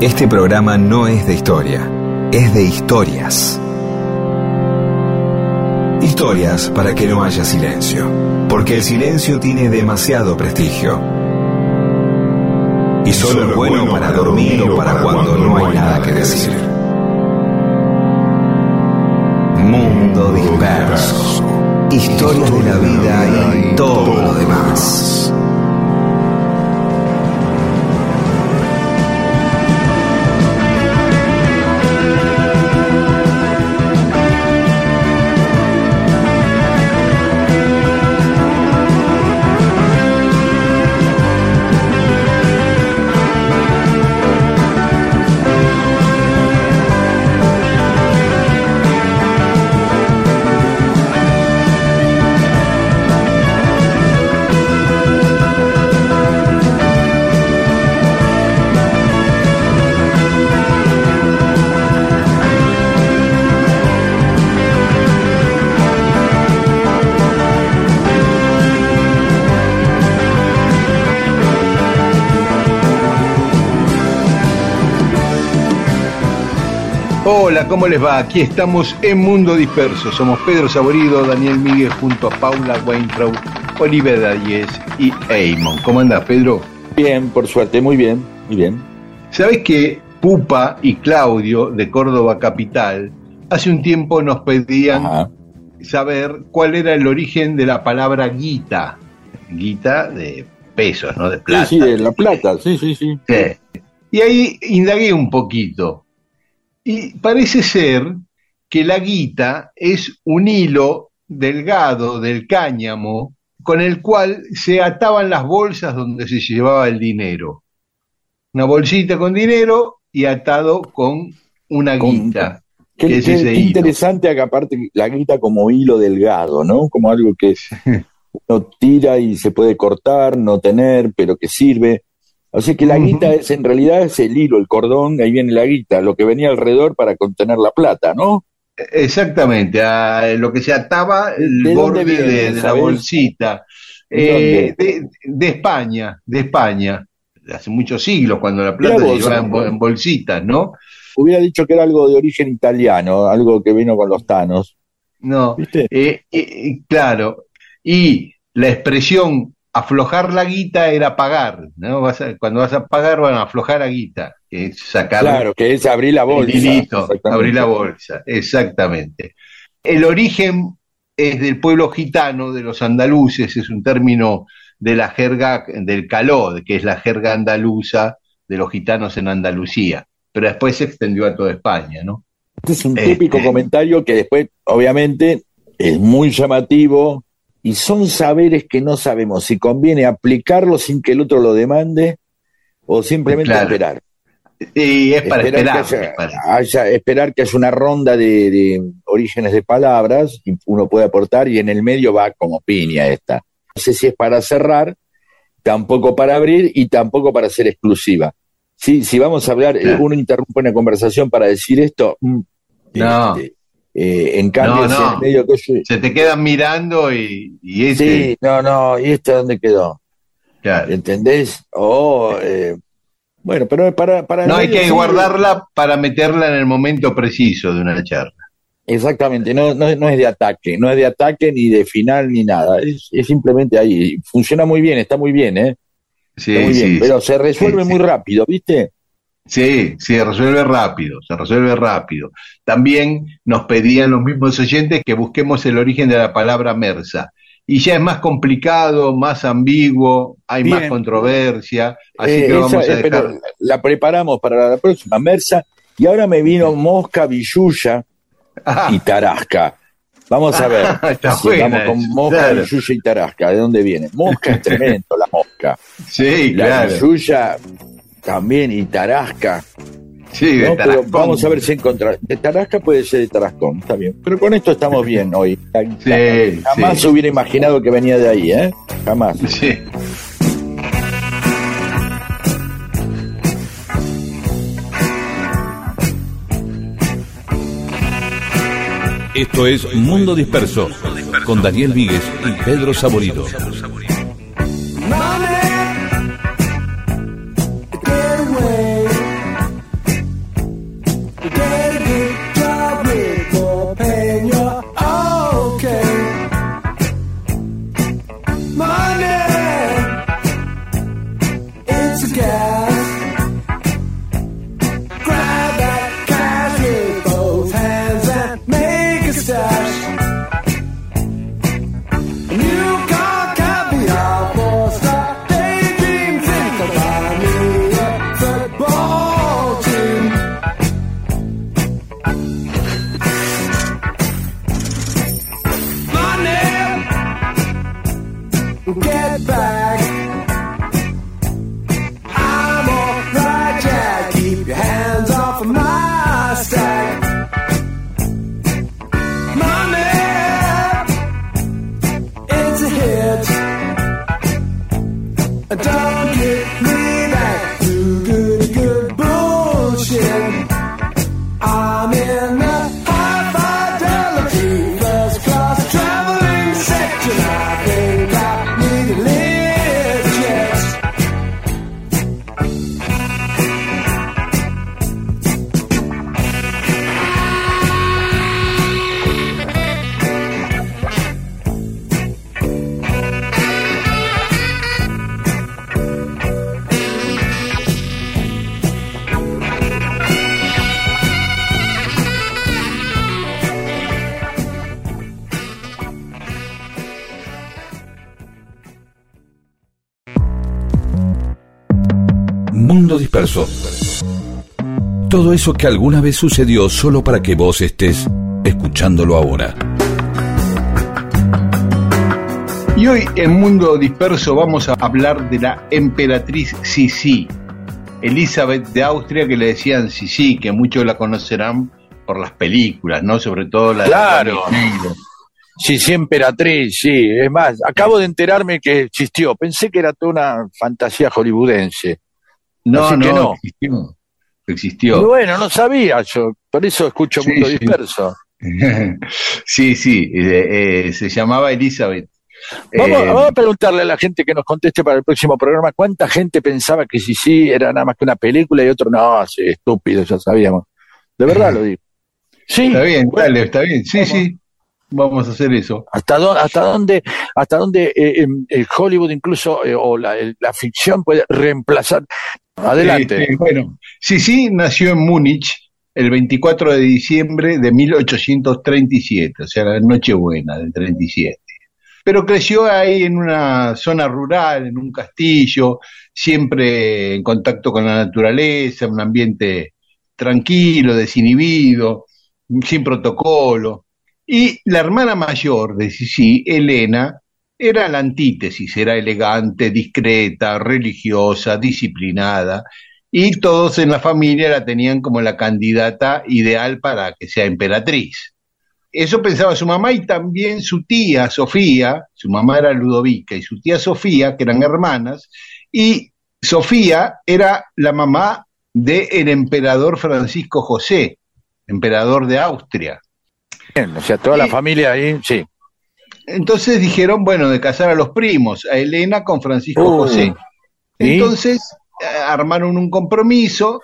Este programa no es de historia, es de historias. Historias para que no haya silencio, porque el silencio tiene demasiado prestigio. Y solo es bueno para dormir o para cuando no hay nada que decir. Mundo disperso. Historias de la vida y todo lo demás. ¿Cómo les va? Aquí estamos en Mundo Disperso. Somos Pedro Saborido, Daniel Miguel junto a Paula Weintraub, Oliver Dayes y Eamon. ¿Cómo andás, Pedro? Bien, por suerte, muy bien, muy bien. ¿Sabés que Pupa y Claudio de Córdoba Capital hace un tiempo nos pedían saber cuál era el origen de la palabra guita? Guita de pesos, ¿no? De plata. Sí, sí, de la plata, sí, sí, sí. sí. Y ahí indagué un poquito. Y parece ser que la guita es un hilo delgado del cáñamo con el cual se ataban las bolsas donde se llevaba el dinero. Una bolsita con dinero y atado con una guita. Qué, que es qué, qué interesante acá aparte la guita como hilo delgado, ¿no? Como algo que uno tira y se puede cortar, no tener, pero que sirve. Sea que la guita es en realidad es el hilo, el cordón, ahí viene la guita, lo que venía alrededor para contener la plata, ¿no? Exactamente, a lo que se ataba el ¿De borde viene, de, de la bolsita. ¿De Eh, de, de España, de España, hace muchos siglos, cuando la plata se llevaba en, bo- en bolsitas, ¿no? Hubiera dicho que era algo de origen italiano, algo que vino con los tanos. No, eh, eh, claro. Y la expresión aflojar la guita era pagar, ¿no? Vas a- cuando vas a pagar, van a aflojar la guita, que es sacar Claro, que es abrir la bolsa. abrir la bolsa, exactamente. El origen es del pueblo gitano, de los andaluces, es un término de la jerga del caló, que es la jerga andaluza de los gitanos en Andalucía, pero después se extendió a toda España, ¿no? Este es un Este. típico comentario que después, obviamente, es muy llamativo y son saberes que no sabemos si conviene aplicarlo sin que el otro lo demande o simplemente Claro. esperar. Y es para esperar, que me haya, esperar que haya una ronda de, de orígenes de palabras y uno puede aportar y en el medio va como piña esta. No sé si es para cerrar, tampoco para abrir y tampoco para ser exclusiva. Sí, si vamos a hablar, eh, Claro. uno interrumpe una conversación para decir esto, mm, No. este, eh, en cambio No, si no. en el medio que yo- Se te quedan mirando y, y ese, Sí, no, no, ¿y esto dónde quedó? claro. ¿Entendés? O, eh, bueno, pero para, para No hay que sí, guardarla para meterla en el momento preciso de una charla. Exactamente, no, no, no es de ataque, no es de ataque ni de final ni nada, es, es simplemente ahí. Funciona muy bien, está muy bien, ¿eh? Sí, Está muy bien, sí, pero se resuelve muy rápido, ¿viste? Sí, se resuelve rápido, se resuelve rápido. También nos pedían los mismos oyentes que busquemos el origen de la palabra mersa. Y ya es más complicado, más ambiguo, hay más controversia, así Eh, que esa- vamos a eh, pero dejar. la preparamos para la próxima Mersa y ahora me vino Mosca, Villuya Ah, y Tarasca. Vamos a ver. Está si buena vamos con Mosca, claro. Villuya y Tarasca. ¿De dónde viene? Mosca es tremendo, la Mosca. sí, La claro. Villuya también y Tarasca. Sí, de ¿no? Pero vamos a ver si encontramos. De Tarasca puede ser de Tarascón, está bien. Pero con esto estamos bien hoy. Sí, Jamás sí. hubiera imaginado que venía de ahí, ¿eh? Jamás. Sí. Esto es Mundo Disperso con Daniel Víguez y Pedro Saborido. together. Eso que alguna vez sucedió solo para que vos estés escuchándolo ahora. Y hoy en Mundo Disperso vamos a hablar de la emperatriz Sisi, Elizabeth de Austria, que le decían Sisi, que muchos la conocerán por las películas, ¿no? Sobre todo la claro. Sí, sí, emperatriz, sí. Es más, acabo de enterarme que existió. Pensé que era toda una fantasía hollywoodense. No, no, existió. Existió. bueno, no sabía yo, por eso escucho Mundo Disperso. sí, sí, eh, eh, se llamaba Elizabeth. Vamos, eh, vamos, a preguntarle a la gente que nos conteste para el próximo programa cuánta gente pensaba que sí, sí, era nada más que una película y otro, no, sí, estúpido, ya sabíamos. De verdad lo digo. Sí. Está bien, dale, está bien, sí, sí. Vamos a hacer eso. ¿Hasta, dónde, hasta dónde, hasta dónde Hollywood incluso o la, la, ficción puede reemplazar Adelante. Este, bueno, Sisi nació en Múnich el 24 de diciembre de 1837, o sea, la Nochebuena del 37. Pero creció ahí en una zona rural, en un castillo, siempre en contacto con la naturaleza, un ambiente tranquilo, desinhibido, sin protocolo. Y la hermana mayor de Sisi, Elena, era la antítesis, era elegante, discreta, religiosa, disciplinada, y todos en la familia la tenían como la candidata ideal para que sea emperatriz. Eso pensaba su mamá y también su tía Sofía, su mamá era Ludovica y su tía Sofía, que eran hermanas, y Sofía era la mamá del emperador Francisco José, emperador de Austria. o sea, toda la familia ahí, sí. Entonces dijeron, bueno, de casar a los primos, a Elena con Francisco uh, José. Entonces eh, armaron un compromiso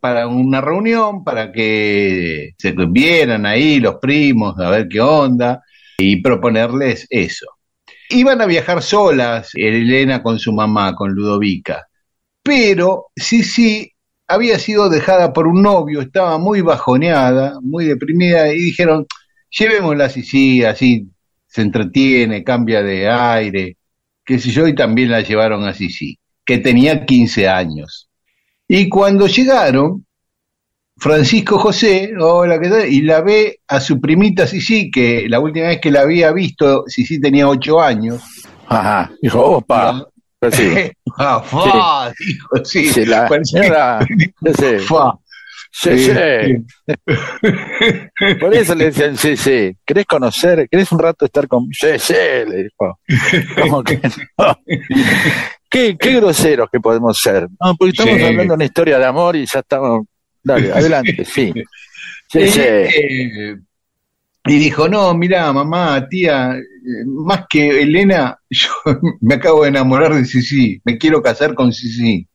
para una reunión, para que se vieran ahí los primos, a ver qué onda, y proponerles eso. Iban a viajar solas, Elena con su mamá, con Ludovica, pero sí, sí, había sido dejada por un novio, estaba muy bajoneada, muy deprimida, y dijeron, llevémosla así, sí, así se entretiene, cambia de aire, qué sé yo, y también la llevaron a Sisi, que tenía 15 años. Y cuando llegaron, Francisco José, hola, ¿qué tal? Y la ve a su primita Sisi, que la última vez que la había visto, Sisi tenía 8 años. Ajá, dijo, opa. Pues sí. ah, sí. dijo, sí. sí la, era, sí. Sí, sí. Por eso le decían, sí, sí. ¿Querés conocer? ¿Querés un rato estar con.? Sí, sí, le dijo. ¿Cómo que no? qué, qué groseros que podemos ser. No, porque estamos hablando de una historia de amor y ya estamos. Dale, adelante, sí. Sí, sí. Eh, y dijo, no, mira, mamá, tía, más que Elena, yo me acabo de enamorar de Sisi, me quiero casar con Sisi.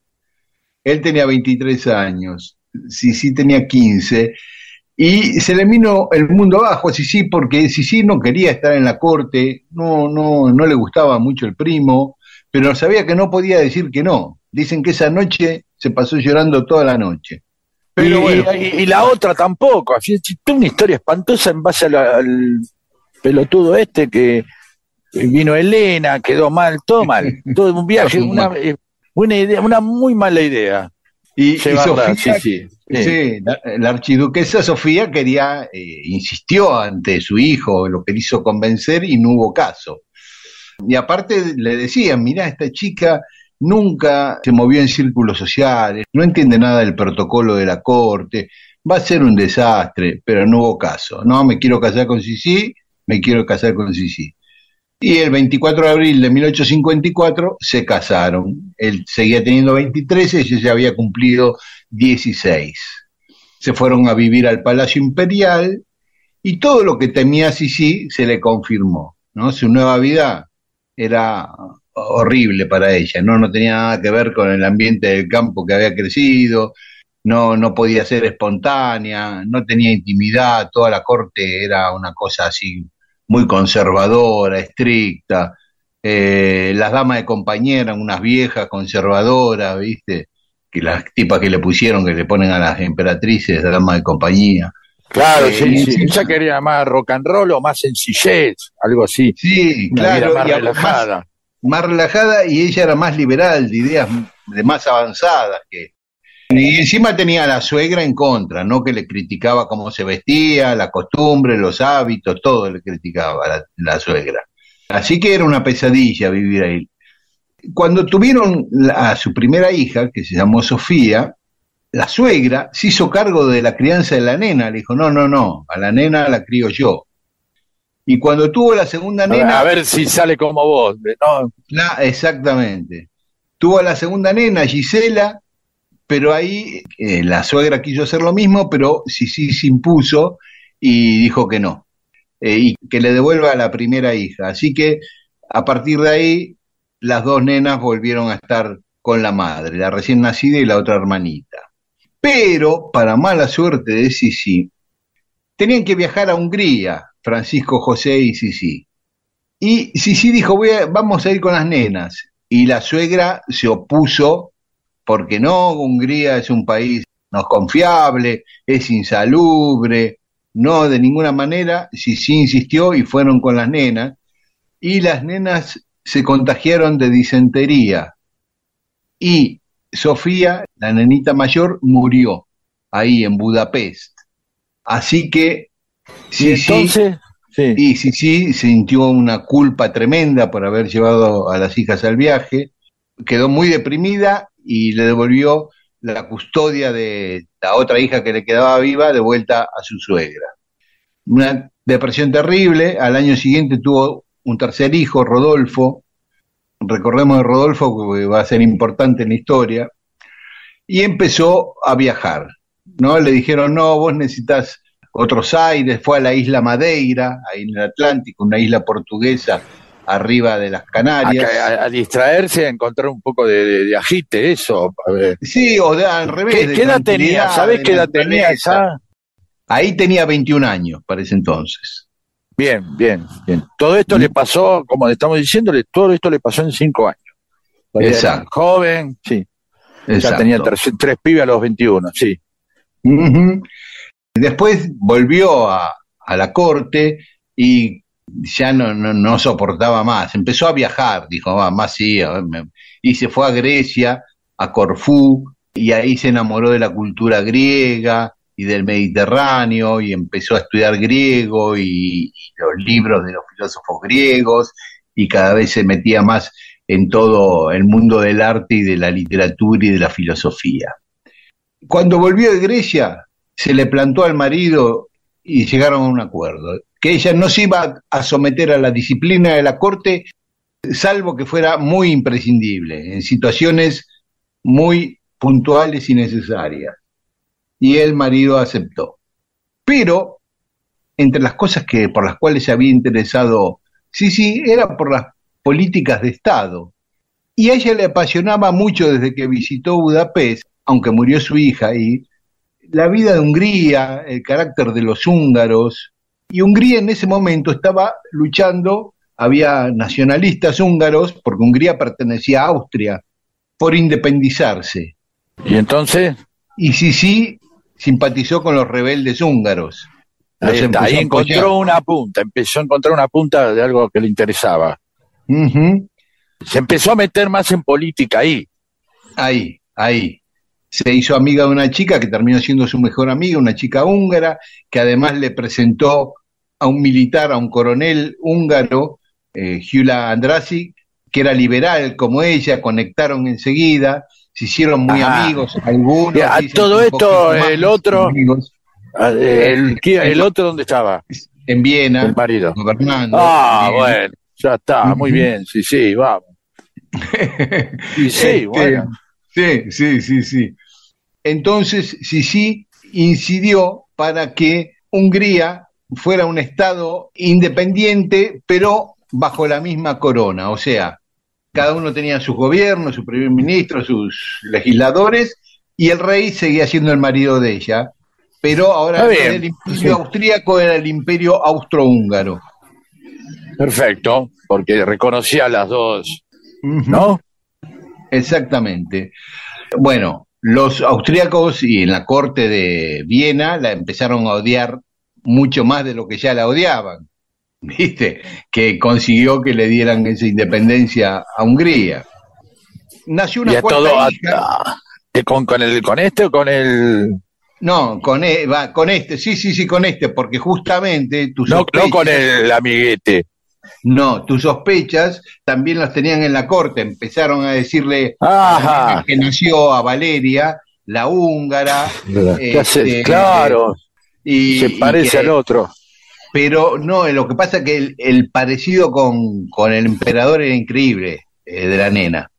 Él tenía 23 años Sisi tenía 15, y se le vino el mundo abajo a Sisi porque Sisi no quería estar en la corte, no, no, no le gustaba mucho el primo, pero sabía que no podía decir que no. Dicen que esa noche se pasó llorando toda la noche. Pero y, la otra tampoco, así una historia espantosa en base al pelotudo este que vino Elena, quedó mal, todo mal, todo un viaje, una, eh, una idea, una muy mala idea. Y, Sofía, sí, sí. la, archiduquesa Sofía quería, eh, insistió ante su hijo, lo que hizo convencer y no hubo caso. Y aparte le decían, mira, esta chica nunca se movió en círculos sociales, no entiende nada del protocolo de la corte, va a ser un desastre, pero no hubo caso. No, me quiero casar con Sisi, me quiero casar con Sisi. Y el 24 de abril de 1854 se casaron. Él seguía teniendo 23, ella ya había cumplido 16. Se fueron a vivir al Palacio Imperial y todo lo que temía Sisi se le confirmó. ¿no? Su nueva vida era horrible para ella, ¿no? no tenía nada que ver con el ambiente del campo que había crecido, no, no podía ser espontánea, no tenía intimidad, toda la corte era una cosa así muy conservadora, estricta. Eh, las damas de compañía eran unas viejas conservadoras, ¿viste? Que las tipas que le pusieron, que le ponen a las emperatrices, de damas de compañía. Claro, eh, sí, sí. Ella quería más rock and roll o más sencillez, algo así. Sí, claro. Más relajada. más relajada y ella era más liberal, de ideas de más avanzadas que, y encima tenía a la suegra en contra, ¿no? Que le criticaba cómo se vestía, la costumbre, los hábitos, todo le criticaba la, la suegra. Así que era una pesadilla vivir ahí. Cuando tuvieron a su primera hija, que se llamó Sofía, la suegra se hizo cargo de la crianza de la nena. Le dijo, no, no, no, a la nena la crío yo. Y cuando tuvo la segunda nena... A ver si sale como vos. ¿no? La, exactamente. Tuvo a la segunda nena, Gisela, pero ahí eh, la suegra quiso hacer lo mismo, pero sí se impuso y dijo que no, eh, y que le devuelva a la primera hija. Así que a partir de ahí, las dos nenas volvieron a estar con la madre, la recién nacida y la otra hermanita. Pero, para mala suerte de Sisi, tenían que viajar a Hungría, Francisco José y Sisi. Y Sisi dijo, vamos a ir con las nenas. Y la suegra se opuso porque no, Hungría es un país no confiable, es insalubre, no, de ninguna manera, sí, sí insistió y fueron con las nenas, y las nenas se contagiaron de disentería. Y Sofía, la nenita mayor, murió ahí en Budapest. Así que, sí, sí, y sí, sí, sintió una culpa tremenda por haber llevado a las hijas al viaje, quedó muy deprimida y le devolvió la custodia de la otra hija que le quedaba viva de vuelta a su suegra. Una depresión terrible, al año siguiente tuvo un tercer hijo, Rodolfo, recordemos de Rodolfo que va a ser importante en la historia, y empezó a viajar, ¿no? Le dijeron, no, vos necesitas otros aires, fue a la isla Madeira, ahí en el Atlántico, una isla portuguesa arriba de las Canarias. A, distraerse, a encontrar un poco de, agite, eso. Sí, o de, al revés. ¿Qué, edad tenía? ¿Sabés qué edad tenía esa? Ahí tenía 21 años para ese entonces. Bien, bien, bien. Todo esto le pasó, como estamos diciéndole, todo esto le pasó en cinco años. Exacto. joven, sí. Ya tenía tres, tres, pibes a los 21, sí. Después volvió a, a la corte y ya no, no, soportaba más, empezó a viajar, dijo, va, más sí, y se fue a Grecia, a Corfú, y ahí se enamoró de la cultura griega y del Mediterráneo, y empezó a estudiar griego y, los libros de los filósofos griegos, y cada vez se metía más en todo el mundo del arte y de la literatura y de la filosofía. Cuando volvió de Grecia, se le plantó al marido y llegaron a un acuerdo que ella no se iba a someter a la disciplina de la corte, salvo que fuera muy imprescindible, en situaciones muy puntuales y necesarias. Y el marido aceptó. Pero, entre las cosas que, por las cuales se había interesado, sí, era por las políticas de Estado. Y a ella le apasionaba mucho desde que visitó Budapest, aunque murió su hija ahí, la vida de Hungría, el carácter de los húngaros, y Hungría en ese momento estaba luchando, había nacionalistas húngaros, porque Hungría pertenecía a Austria, por independizarse. ¿Y entonces? Y sí, sí, simpatizó con los rebeldes húngaros. Ahí, encontró una punta, empezó a encontrar una punta de algo que le interesaba. Se empezó a meter más en política ahí. Ahí, ahí se hizo amiga de una chica que terminó siendo su mejor amiga, una chica húngara, que además le presentó a un militar, a un coronel húngaro, eh, Gyula Andrasi, que era liberal como ella, conectaron enseguida, se hicieron muy amigos, algunos. A todo esto, el otro, ah, el, el, otro, ¿dónde estaba? En Viena, el marido. gobernando. Ah, bueno. Ya está, muy bien, sí, sí, vamos. y sí, este, bueno. Sí, sí, sí, sí. Entonces, Sisi incidió para que Hungría fuera un Estado independiente, pero bajo la misma corona. O sea, cada uno tenía sus gobiernos, su primer ministro, sus legisladores, y el rey seguía siendo el marido de ella. Pero ahora el imperio austríaco era el imperio austrohúngaro. Perfecto, porque reconocía las dos, ¿no? Exactamente. Bueno, los austríacos y en la corte de Viena la empezaron a odiar mucho más de lo que ya la odiaban, ¿viste? Que consiguió que le dieran esa independencia a Hungría. Nació una cuarta hija. ¿Con, con, el, ¿Con este o con el...? No, con, e, va, con este, sí, sí, sí, con este, porque justamente tus no, no con el amiguete. No, tus sospechas también las tenían en la corte. Empezaron a decirle que nació a Valeria, la húngara. Este, claro. Y, se parece al otro. Pero no, lo que pasa es que el, parecido con, el emperador era increíble eh, de la nena.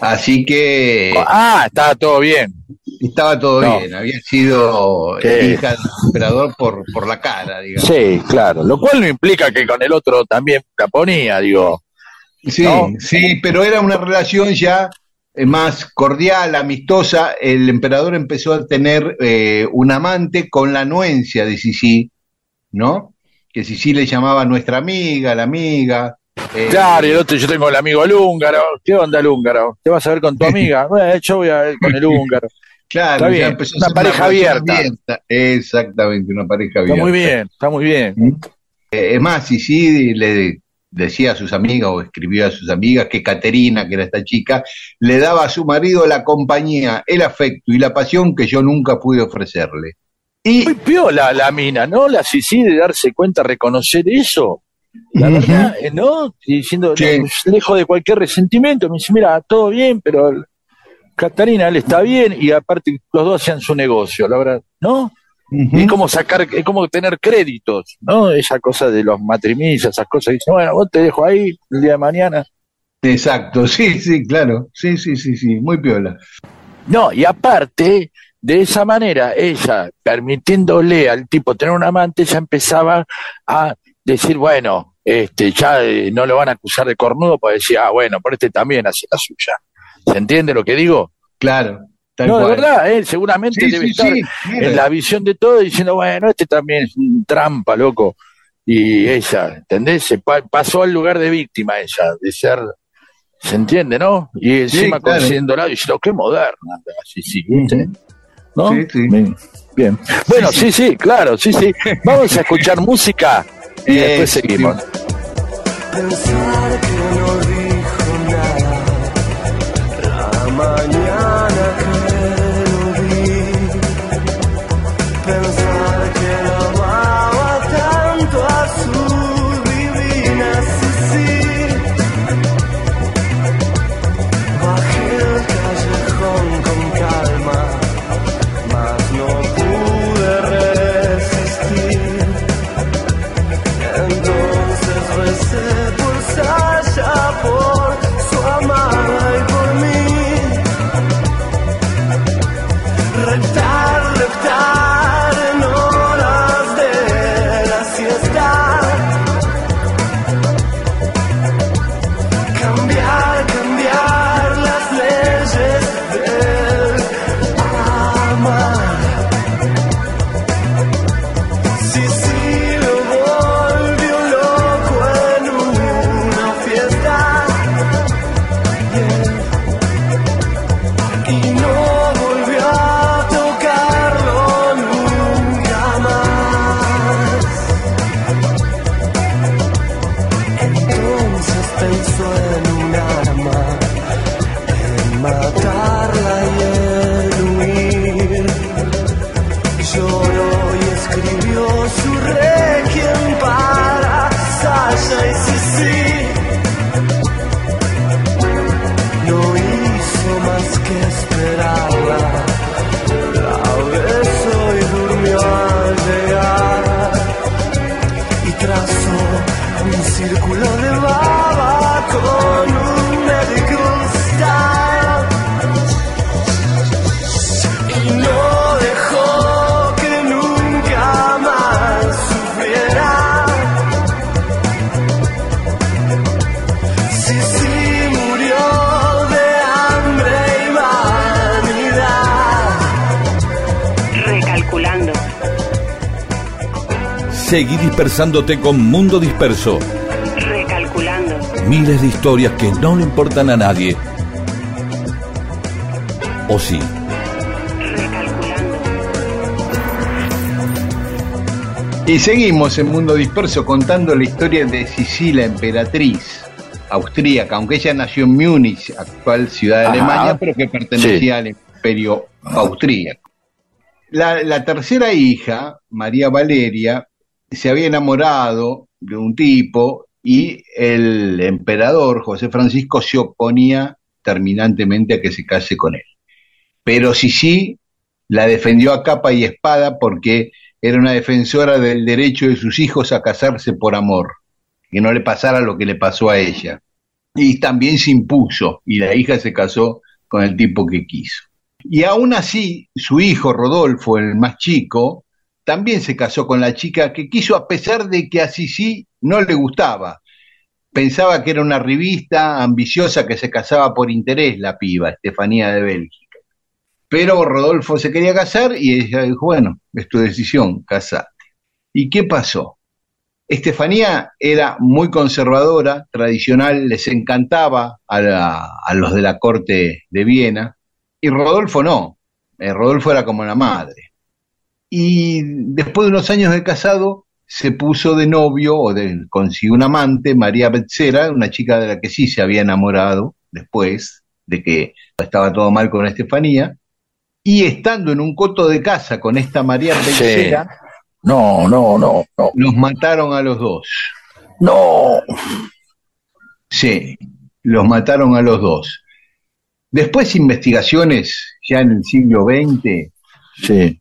Así que. Ah, estaba todo bien. Estaba todo bien, había sido hija del emperador por, por la cara, digamos. Sí, claro, lo cual no implica que con el otro también la ponía, digo. Sí, sí, pero era una relación ya eh, más cordial, amistosa. El emperador empezó a tener eh, un amante con la anuencia de Sisi, ¿no? Que Sisi le llamaba nuestra amiga, la amiga. Eh, claro, y el otro, yo tengo el amigo húngaro. ¿Qué onda el húngaro? ¿Te vas a ver con tu amiga? bueno, yo voy a ver con el húngaro. Claro, está bien. una pareja abierta. Exactamente, una pareja abierta. Está muy bien, está muy bien. ¿Mm? Eh, es más, sí le decía a sus amigas o escribió a sus amigas que Caterina, que era esta chica, le daba a su marido la compañía, el afecto y la pasión que yo nunca pude ofrecerle. Y muy piola la mina, ¿no? La Sisi de darse cuenta, reconocer eso. La verdad, eh, ¿no? Diciendo, lejos de cualquier resentimiento, me dice, mira, todo bien, pero Catarina, él está bien y aparte los dos hacían su negocio, la verdad, ¿no? Es como sacar, es como tener créditos, ¿no? Esa cosa de los matrimonios, esas cosas. Dicen, bueno, vos te dejo ahí el día de mañana. Exacto, sí, sí, claro. Sí, sí, sí, sí, muy piola. No, y aparte, de esa manera, ella, permitiéndole al tipo tener un amante, ya empezaba a decir, bueno, este, ya eh, no lo van a acusar de cornudo, pues decía, ah, bueno, por este también hace la suya. ¿Se entiende lo que digo? Claro. No, de verdad, él seguramente debe estar en la visión de todo diciendo, bueno, este también es un trampa, loco. Y ella, ¿entendés? Se pasó al lugar de víctima ella, de ser, ¿se entiende, no? Y encima sí, claro. y diciendo, qué moderna, así, sí, ¿No? Sí, sí. Bien. Bueno, sí, sí, claro, sí, sí. Vamos a escuchar música y después seguimos. barro. Seguí dispersándote con Mundo Disperso. Recalculando. Miles de historias que no le importan a nadie. ¿O sí? Recalculando. Y seguimos en Mundo Disperso contando la historia de Sisi, la emperatriz austríaca, aunque ella nació en Múnich, actual ciudad de Ajá. Alemania, pero que pertenecía al imperio austríaco. La, la tercera hija, María Valeria, se había enamorado de un tipo y el emperador José Francisco se oponía terminantemente a que se case con él. Pero Sisi la defendió a capa y espada porque era una defensora del derecho de sus hijos a casarse por amor, que no le pasara lo que le pasó a ella. Y también se impuso, y la hija se casó con el tipo que quiso. Y aún así, su hijo Rodolfo, el más chico, también se casó con la chica que quiso a pesar de que a Sisi no le gustaba. Pensaba que era una revista ambiciosa que se casaba por interés, la piba, Estefanía de Bélgica. Pero Rodolfo se quería casar y ella dijo, bueno, es tu decisión, casate. ¿Y qué pasó? Estefanía era muy conservadora, tradicional, les encantaba a, la- a los de la corte de Viena, y Rodolfo no. Eh, Rodolfo era como la madre. Y después de unos años de casado, se puso de novio o de, consiguió un amante, María Betzera, una chica de la que sí se había enamorado después de que estaba todo mal con Estefanía. Y estando en un coto de casa con esta María Sí. Betzera, No, no, no, no. los mataron a los dos. No. Sí, los mataron a los dos. Después investigaciones, ya en el siglo XX, Sí.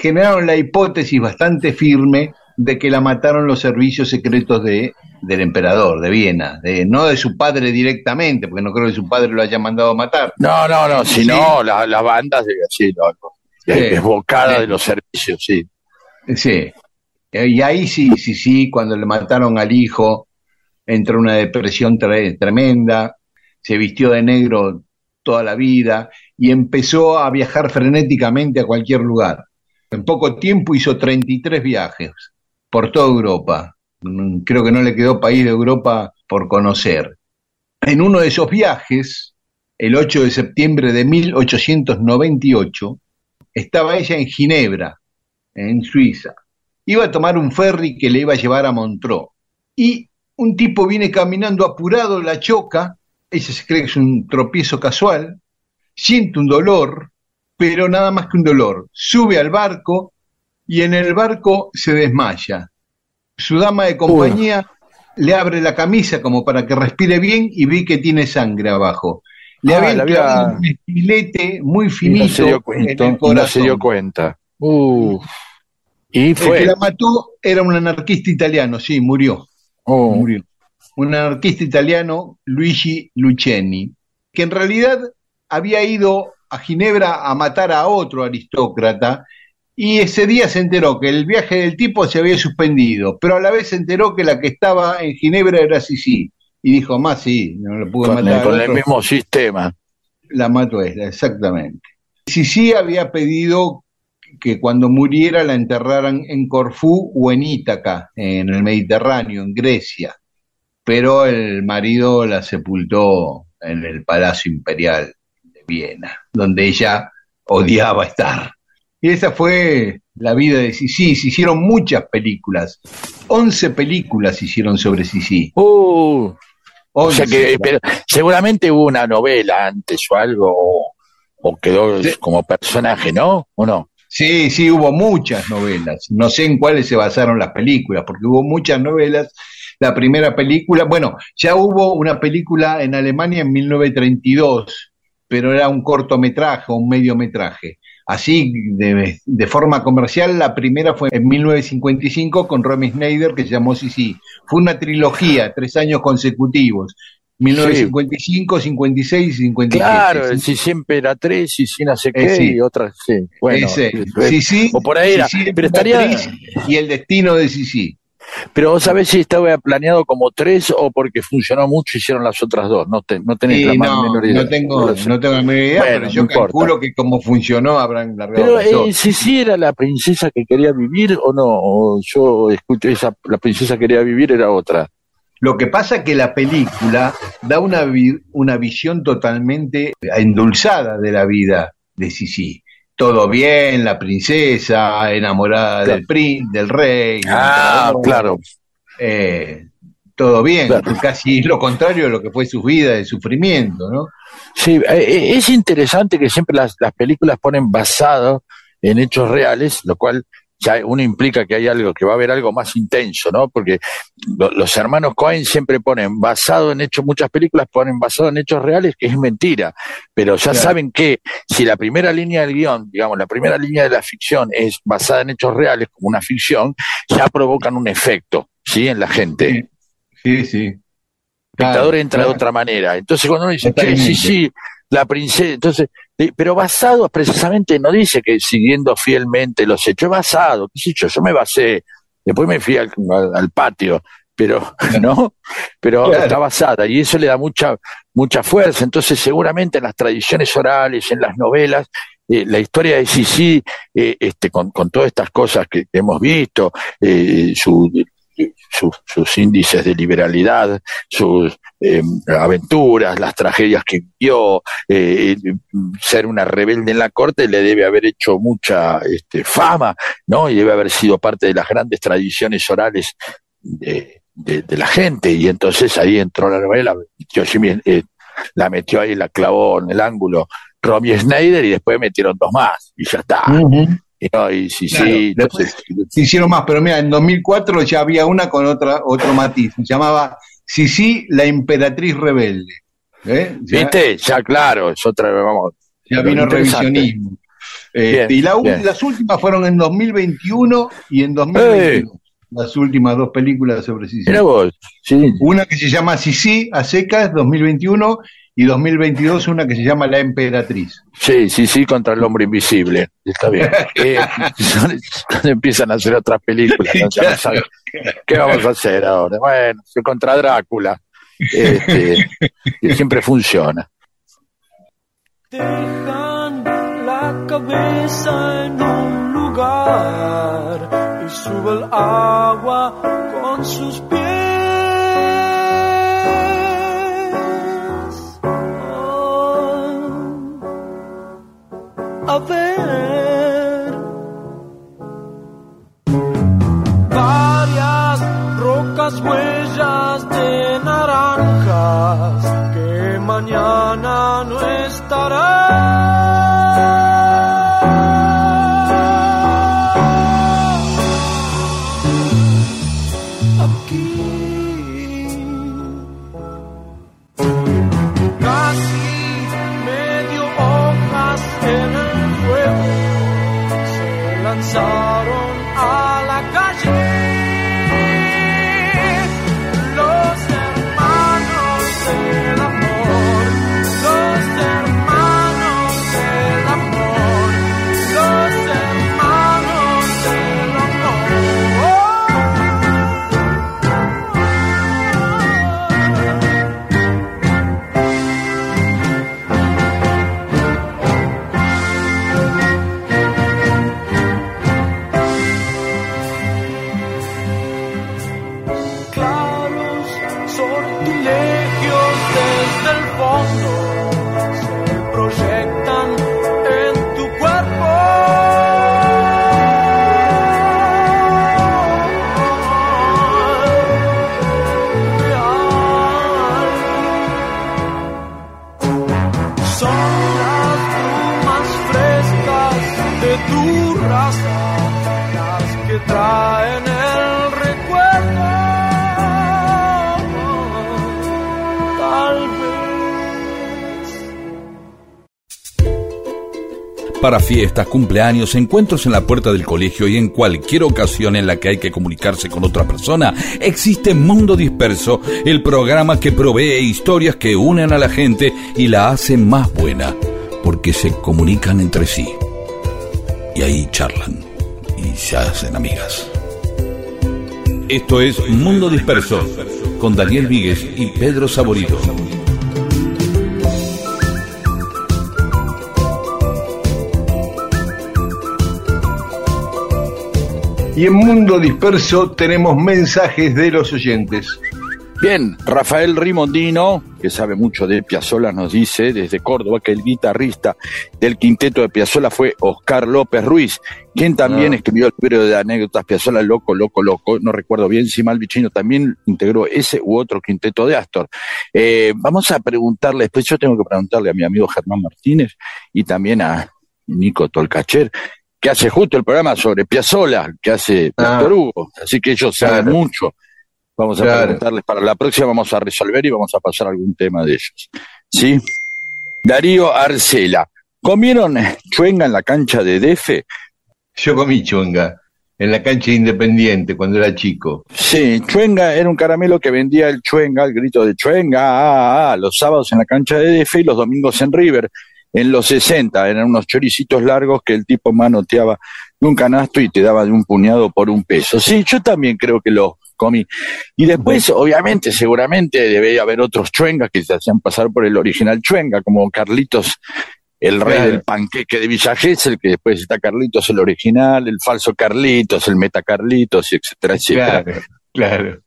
Generaron la hipótesis bastante firme de que la mataron los servicios secretos de, del emperador de Viena, de, no de su padre directamente, porque no creo que su padre lo haya mandado a matar. No, no, no. Si Sí. no, la- las bandas de sí, no, no. Sí. desbocada Sí. de los servicios, sí. Sí. Y ahí sí, sí, sí, cuando le mataron al hijo, entró en una depresión tre- tremenda, se vistió de negro toda la vida y empezó a viajar frenéticamente a cualquier lugar. En poco tiempo hizo 33 viajes por toda Europa. Mm, Creo que no le quedó país de Europa por conocer. En uno de esos viajes, el 8 de septiembre de 1898, estaba ella en Ginebra, en Suiza. Iba a tomar un ferry que le iba a llevar a Montreux. Y un tipo viene caminando apurado, la choca, ella se cree que es un tropiezo casual, siente un dolor, pero nada más que un dolor. Sube al barco y en el barco se desmaya. Su dama de compañía le abre la camisa como para que respire bien y ve que tiene sangre abajo. Le Ah, habían había- clavado un estilete muy finito no se dio en cuenta. el no se dio cuenta. Y El que fue. la mató era un anarquista italiano, sí, murió, Oh. murió. Un anarquista italiano, Luigi Lucchini, que en realidad había ido a Ginebra a matar a otro aristócrata y ese día se enteró que el viaje del tipo se había suspendido, pero a la vez se enteró que la que estaba en Ginebra era Sisi y dijo, más sí, no lo pude Con, matar. con el mismo sistema. La mató ella, exactamente. Sisi había pedido que cuando muriera la enterraran en Corfú o en Ítaca, en el Mediterráneo, en Grecia. Pero el marido la sepultó en el Palacio Imperial Viena, donde ella odiaba estar. Y esa fue la vida de Sisi. Se hicieron muchas películas. 11 películas se hicieron sobre Sisi. Uh. O sea 11. que pero seguramente hubo una novela antes o algo, o, o quedó Sí. como personaje, ¿no? ¿O no? Sí, sí, hubo muchas novelas. No sé en cuáles se basaron las películas, porque hubo muchas novelas. La primera película, bueno, ya hubo una película en Alemania en 1932, pero era un cortometraje, un mediometraje. Así, de, de forma comercial, la primera fue en 1955 con Romy Schneider, que se llamó Sisi. Fue una trilogía, tres años consecutivos. 1955, 56 y 57. Claro, sí. si siempre era tres si no sé Eh, qué, sí. y otras, sí. Bueno, sí, Sisi, o por ahí era, Sisi, pero estaría- Beatriz y el destino de Sisi. Pero vos sabés si estaba planeado como tres o porque funcionó mucho hicieron las otras dos. No, te, no tenés Sí, la no, menor idea. no tengo, no tengo la menor idea, Bueno, pero yo importa. calculo que como funcionó habrán largado Pero eh, si sí era la princesa que quería vivir o no, o yo escucho esa, la princesa que quería vivir era otra. Lo que pasa es que la película da una, vi- una visión totalmente endulzada de la vida de Sisi. Todo bien, la princesa, enamorada Claro. del del rey. Ah, claro. eh, todo bien, Claro. casi lo contrario de lo que fue su vida de sufrimiento, ¿no? Sí, eh, eh, es interesante que siempre las, las películas ponen basado en hechos reales, lo cual ya uno implica que hay algo, que va a haber algo más intenso, ¿no? Porque lo- los hermanos Cohen siempre ponen basado en hechos, muchas películas ponen basado en hechos reales, que es mentira, pero ya Claro. saben que si la primera línea del guion, digamos, la primera línea de la ficción es basada en hechos reales, como una ficción, ya provocan un efecto, ¿sí? En la gente. Sí, sí. El espectador entra de otra manera. Entonces cuando uno dice, sí, sí, la princesa, entonces, pero basado precisamente no dice que siguiendo fielmente los hechos, basado, qué sé yo, yo me basé, después me fui al, patio, pero no, pero Claro. está basada y eso le da mucha mucha fuerza. Entonces seguramente en las tradiciones orales, en las novelas, eh, la historia de Sisi, eh, este, con, con todas estas cosas que hemos visto, eh, su- sus índices de liberalidad, sus eh, aventuras, las tragedias que vivió, eh, ser una rebelde en la corte le debe haber hecho mucha este, fama, ¿no? Y debe haber sido parte de las grandes tradiciones orales de, de- de la gente. Y entonces ahí entró la novela, Jimmy, eh, la metió ahí, la clavó en el ángulo Romy Schneider y después metieron dos más y ya está. Y, no, y sí, Claro, sí, entonces, Se hicieron más, pero mira, en 2004 ya había una con otra, otro matiz. Se llamaba Sisi, la emperatriz rebelde. ¿Eh? Ya, ¿viste? Ya claro, es otra, vamos, ya vino revisionismo. Este, Bien, y la las últimas fueron en 2021 y en 2022. Las últimas dos películas sobre Sisi. Vos, sí, Una que se llama Sisi, a secas, 2021, y 2022 una que se llama La Emperatriz. sí, sí, sí, contra el hombre invisible. Está bien. Eh, empiezan a hacer otras películas, ¿no? Ya no ¿qué vamos a hacer ahora? Bueno, contra Drácula. Este, que siempre funciona. Dejan la cabeza en un lugar y sube el agua con sus pies. Oh, a Fiestas, cumpleaños, encuentros en la puerta del colegio y en cualquier ocasión en la que hay que comunicarse con otra persona, existe Mundo Disperso, el programa que provee historias que unen a la gente y la hacen más buena, porque se comunican entre sí. Y ahí charlan y se hacen amigas. Esto es Mundo Disperso con Daniel Víguez y Pedro Saborido. Y en Mundo Disperso tenemos mensajes de los oyentes. Bien, Rafael Rimondino, que sabe mucho de Piazzolla, nos dice desde Córdoba que el guitarrista del quinteto de Piazzolla fue Oscar López Ruiz, quien también Ah. escribió el libro de anécdotas Piazzolla Loco, Loco, Loco. No recuerdo bien si Malvicino también integró ese u otro quinteto de Astor. Eh, vamos a preguntarle, después yo tengo que preguntarle a mi amigo Germán Martínez y también a Nico Tolcacher, que hace justo el programa sobre Piazzolla, que hace Ah. Hugo. Así que ellos saben mucho. Vamos a Claro. preguntarles para la próxima, vamos a resolver y vamos a pasar algún tema de ellos. ¿Sí? Darío Arcela. ¿Comieron chuenga en la cancha de Defe? Yo comí chunga en la cancha de Independiente cuando era chico. Sí, chuenga era un caramelo que vendía el chuenga, el grito de chuenga, ah, ah, ah, los sábados en la cancha de Defe y los domingos en River. En los 60 eran unos choricitos largos que el tipo manoteaba de un canasto y te daba de un puñado por un peso. Sí, yo también creo que los comí. Y después, obviamente, seguramente debe haber otros chuengas que se hacían pasar por el original chuenga, como Carlitos, el rey Claro. del panqueque de Villa Gesell, que después está Carlitos el original, el falso Carlitos, el meta Carlitos, etcétera, etcétera. Claro, claro.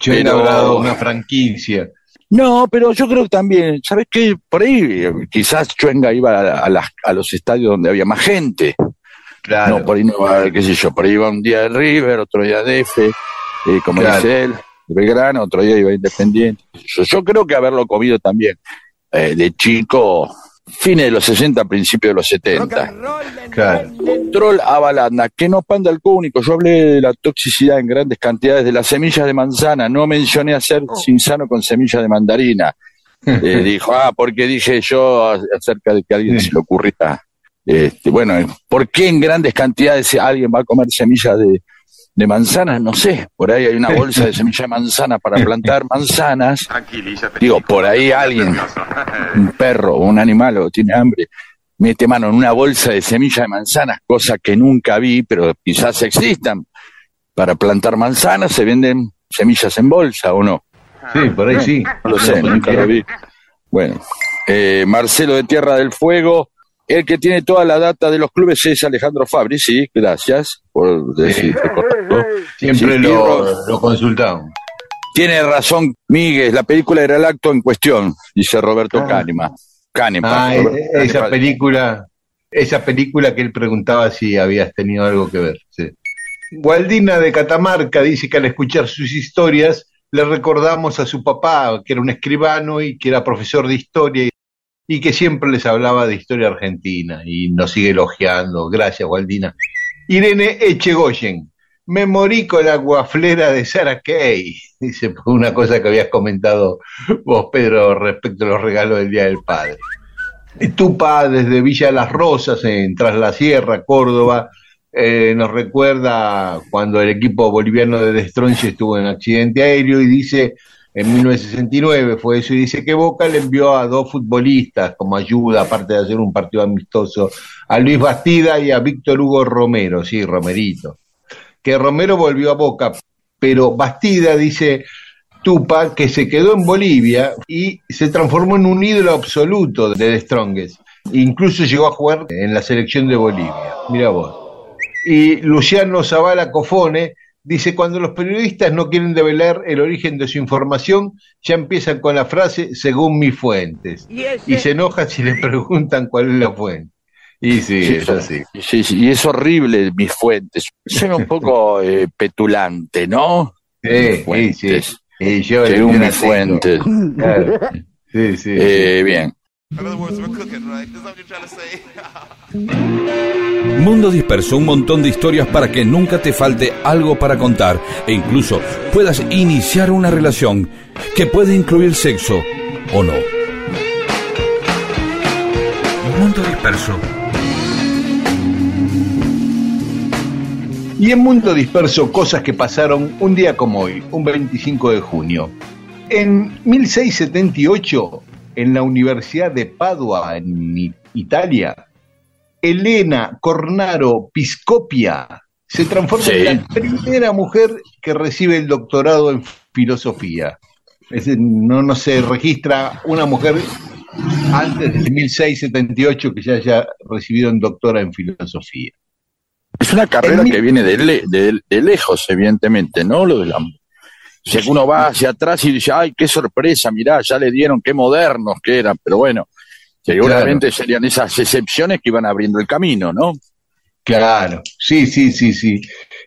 Chunga Pero- habrá dado una franquicia. No, pero yo creo que también, ¿sabes qué? Por ahí eh, quizás Chuenga iba a, a las- a los estadios donde había más gente. Claro. No, por ahí no va, qué sé yo, por ahí iba un día de River, otro día de F, eh, como Claro. dice él, de Belgrano, otro día iba Independiente. Yo, yo creo que haberlo comido también eh, de chico, fines de los 60, principios de los 70. Claro. Troll Avalanda, que no panda el cúnico. Yo hablé de la toxicidad en grandes cantidades de las semillas de manzana. No mencioné hacer sin sano con semillas de mandarina. Eh, dijo, ah, porque dije yo a- acerca de que a alguien se le ocurría. Este, bueno, ¿por qué en grandes cantidades alguien va a comer semillas de, de manzanas? No sé. Por ahí hay una bolsa de semillas de manzana para plantar manzanas. Digo, por ahí alguien, un perro o un animal o tiene hambre, mete mano en una bolsa de semillas de manzanas, cosa que nunca vi, pero quizás existan. Para plantar manzanas se venden semillas en bolsa o no. Sí, por ahí sí. No lo sé, nunca lo vi. Bueno, eh, Marcelo de Tierra del Fuego, el que tiene toda la data de los clubes es Alejandro Fabri, sí, gracias por decir correcto. Siempre Sí, lo, lo consultamos. Tiene razón Miguel, la película era el acto en cuestión, dice Roberto Ah. Kahneman, Ah, e- esa película, esa película que él preguntaba si habías tenido algo que ver. sí. Gualdina de Catamarca dice que al escuchar sus historias le recordamos a su papá, que era un escribano y que era profesor de historia y que siempre les hablaba de historia argentina y nos sigue elogiando. Gracias, Gualdina. Irene Echegoyen. Me morí con la guaflera de Sarah Kay. Dice, una cosa que habías comentado vos, Pedro, respecto a los regalos del Día del Padre. Tupa, desde Villa Las Rosas, en Tras la Sierra, Córdoba, eh, nos recuerda cuando el equipo boliviano de Destronche estuvo en accidente aéreo y dice, en 1969 fue eso, y dice que Boca le envió a dos futbolistas como ayuda, aparte de hacer un partido amistoso, a Luis Bastida y a Víctor Hugo Romero, sí, Romerito. Que Romero volvió a Boca, pero Bastida dice Tupa que se quedó en Bolivia y se transformó en un ídolo absoluto de The Strongest. Incluso llegó a jugar en la selección de Bolivia. Mira vos. Y Luciano Zavala Cofone dice, cuando los periodistas no quieren develar el origen de su información, ya empiezan con la frase según mis fuentes. Y se enoja si le preguntan cuál es la fuente. Y sí, Sí, es así. Sí, sí, y es horrible mis fuentes. Suena un poco eh, petulante, ¿no? Sí, fuentes. sí. Y yo Según mis fuentes. Claro. Sí, sí. Eh, bien. Mundo Disperso, un montón de historias para que nunca te falte algo para contar e incluso puedas iniciar una relación que puede incluir sexo o no. Mundo Disperso. Y en Mundo Disperso, cosas que pasaron un día como hoy, un 25 de junio. En 1678, en la Universidad de Padua, en Italia, Elena Cornaro Piscopia se transforma Sí. en la primera mujer que recibe el doctorado en filosofía. Es no, no se registra una mujer antes del 1678 que ya haya recibido un doctora en filosofía. Es una carrera En mi- que viene de, le- de- de lejos, evidentemente, ¿no? Lo de la... Si uno va hacia atrás y dice, ay, qué sorpresa, mirá, ya le dieron, qué modernos que eran, pero bueno, seguramente serían esas excepciones que iban abriendo el camino, ¿no? Claro, sí, sí, sí, sí.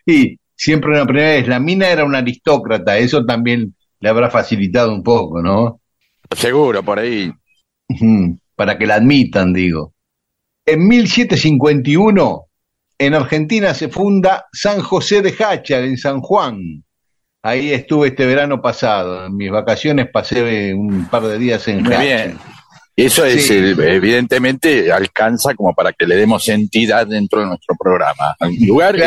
Y siempre una primera vez, la mina era una aristócrata, eso también le habrá facilitado un poco, ¿no? Seguro, por ahí. Para que la admitan, digo. En 1751, en Argentina se funda San José de Háchal, en San Juan. Ahí estuve este verano pasado. En mis vacaciones pasé un par de días en Muy bien. Eso es, Sí. evidentemente, alcanza como para que le demos entidad dentro de nuestro programa. Lugar, es-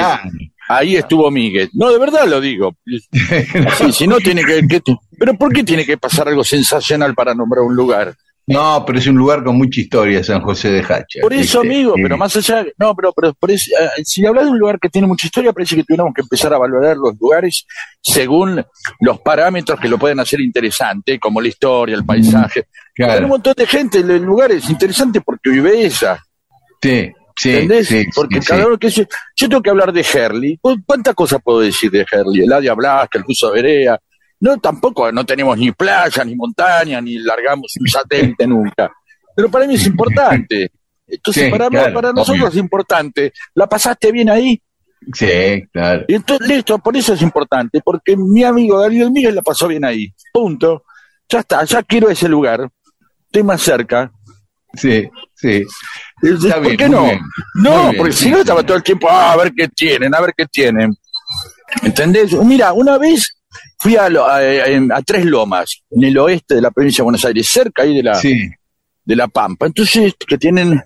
ahí estuvo Miguel. No, de verdad lo digo. Si no tiene que, que- Pero ¿por qué tiene que pasar algo sensacional para nombrar un lugar? No, pero es un lugar con mucha historia, San José de Háchal. Por eso, amigo, pero más allá, no, pero, pero por eso, eh, si hablas de un lugar que tiene mucha historia, parece que tuviéramos que empezar a valorar los lugares según los parámetros que lo pueden hacer interesante, como la historia, el paisaje. Hay un montón de gente en el lugar es interesante porque vive esa, Sí, sí, ¿entendés? sí, porque sí, cada uno que yo, yo tengo que hablar de Herley. ¿Cu- ¿Cuántas cosas puedo decir de Herley? El Adia Blasca, el Fuso Berea. No, tampoco, no tenemos ni playa, ni montaña, ni largamos un satélite nunca. Pero para mí es importante. Entonces, Sí, para, claro, para nosotros obvio. es importante. ¿La pasaste bien ahí? Sí, claro. Y entonces, listo, por eso es importante, porque mi amigo Darío Miguel la pasó bien ahí. Punto. Ya está, ya quiero ese lugar. Estoy más cerca. Sí, sí. Está bien, ¿Por qué no? bien. No, bien, porque sí, si no estaba todo el tiempo, "Ah, a ver qué tienen, a ver qué tienen. ¿Entendés? Mira, una vez fui a, a, a Tres Lomas, en el oeste de la provincia de Buenos Aires, cerca ahí de la, Sí, de la Pampa. Entonces, que tienen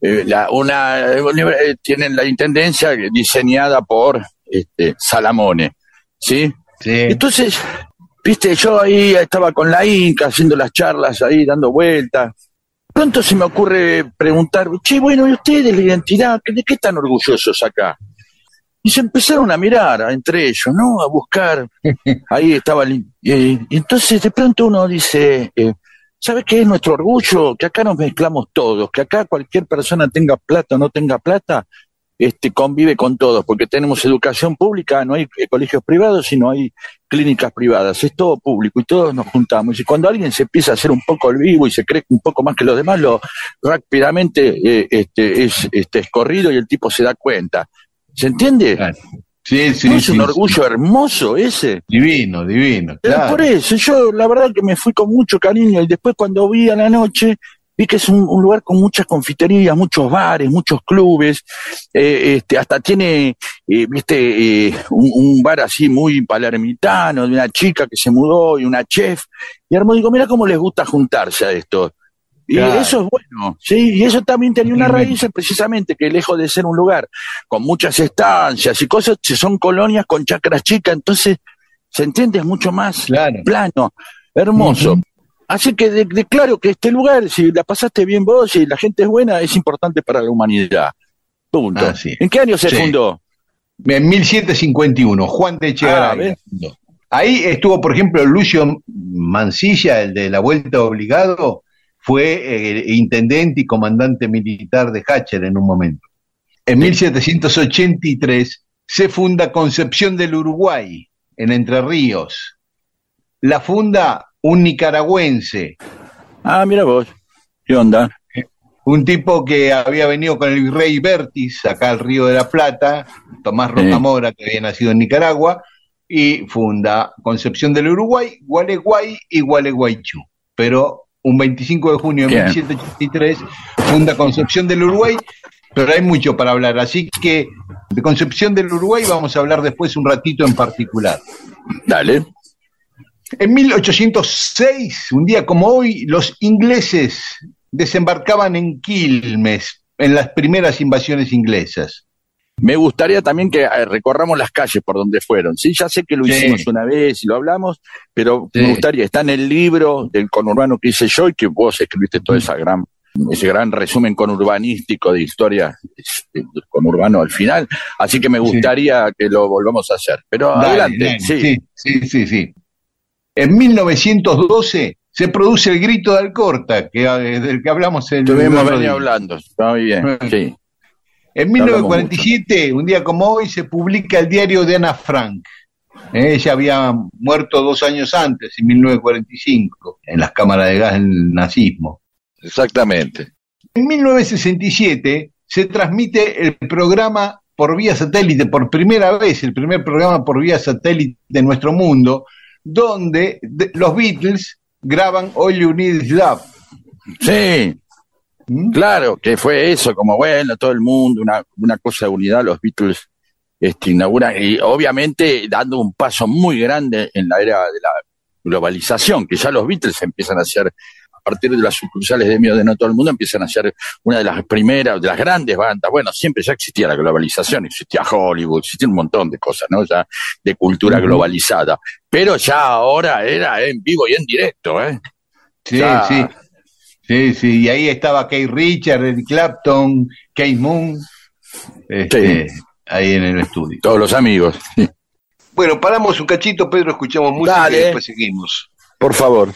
eh, la, una, eh, tienen la intendencia diseñada por este, Salamone, ¿sí? sí. Entonces, viste, yo ahí estaba con la Inca haciendo las charlas ahí, dando vueltas. Pronto se me ocurre preguntar, che, bueno, ¿y ustedes la identidad? ¿De qué están orgullosos acá? Y se empezaron a mirar entre ellos, ¿no? A buscar. Ahí estaba. el- eh, y entonces de pronto uno dice, eh, ¿sabes qué es nuestro orgullo? Que acá nos mezclamos todos, que acá cualquier persona tenga plata o no tenga plata, este, convive con todos, porque tenemos educación pública, no hay colegios privados, sino hay clínicas privadas, es todo público y todos nos juntamos. Y cuando alguien se empieza a hacer un poco el vivo y se cree un poco más que los demás, lo rápidamente eh, este, es este, escorrido y el tipo se da cuenta. ¿Se entiende? Claro. Sí, sí, ¿No es sí, un orgullo hermoso ese? Divino, divino. Pero claro. por eso, yo la verdad que me fui con mucho cariño y después cuando vi a la noche, vi que es un, un lugar con muchas confiterías, muchos bares, muchos clubes, eh, este, hasta tiene, eh, viste, eh, un, un bar así muy palermitano, de una chica que se mudó y una chef, y Hermo digo, mira cómo les gusta juntarse a esto. Y Claro. eso es bueno, sí, y eso también tenía una raíz precisamente que lejos de ser un lugar con muchas estancias y cosas, son colonias con chacras chicas, entonces se entiende es mucho más Claro. plano, hermoso. Ujú. Así que de- declaro que este lugar, si la pasaste bien vos y la gente es buena, es importante para la humanidad. Punto. Ah, sí. ¿En qué año se Sí. fundó? En 1751, Juan de Ah, Echegaray. fundó. Ahí estuvo, por ejemplo, Lucio Mancilla, el de la Vuelta Obligado, fue eh, intendente y comandante militar de Hatcher en un momento. En 1783 se funda Concepción del Uruguay, en Entre Ríos. La funda un nicaragüense, Ah, mira vos. ¿Qué onda? un tipo que había venido con el virrey Vértiz acá al Río de la Plata, Tomás Sí. Rocamora, que había nacido en Nicaragua, y funda Concepción del Uruguay, Gualeguay y Gualeguaychú. Pero un 25 de junio de Bien. 1783 funda Concepción del Uruguay, pero hay mucho para hablar, así que de Concepción del Uruguay vamos a hablar después un ratito en particular. Dale. En 1806, un día como hoy, los ingleses desembarcaban en Quilmes en las primeras invasiones inglesas. Me gustaría también que eh, recorramos las calles por donde fueron. Sí, ya sé que lo Sí. hicimos una vez y lo hablamos, pero Sí. me gustaría, está en el libro del conurbano que hice yo y que vos escribiste toda esa gran, ese gran resumen conurbanístico de historia. Es eh, con Urbano al final, así que me gustaría que lo volvamos a hacer. Pero Dale, adelante, dale, sí. sí, sí, sí. En 1912 se produce el grito de Alcorta, que, eh, del que hablamos el Estuvimos hablando, está muy bien, sí. En 1947, un día como hoy, se publica el diario de Ana Frank. Eh, Ella había muerto dos años antes, en 1945, en las cámaras de gas del nazismo. Exactamente. En 1967 se transmite el programa por vía satélite, por primera vez, el primer programa por vía satélite de nuestro mundo, donde de- los Beatles graban All You Need Is Love. Sí, ¿Mm? claro, que fue eso, como bueno, todo el mundo, una, una cosa de unidad, los Beatles este, inauguran, y obviamente dando un paso muy grande en la era de la globalización, que ya los Beatles empiezan a ser, a partir de las sucursales de medio de no todo el mundo, empiezan a ser una de las primeras, de las grandes bandas. Bueno, siempre ya existía la globalización, existía Hollywood, existía un montón de cosas, ¿no? Ya de cultura globalizada. Pero ya ahora era en vivo y en directo, ¿eh? Sí, Ya. sí. Sí, sí, y ahí estaba Kate Richard, Eric Clapton, Kate Moon, este, ahí en el estudio. Todos los amigos. Bueno, paramos un cachito, Pedro, escuchamos música Dale. y después seguimos. Por favor.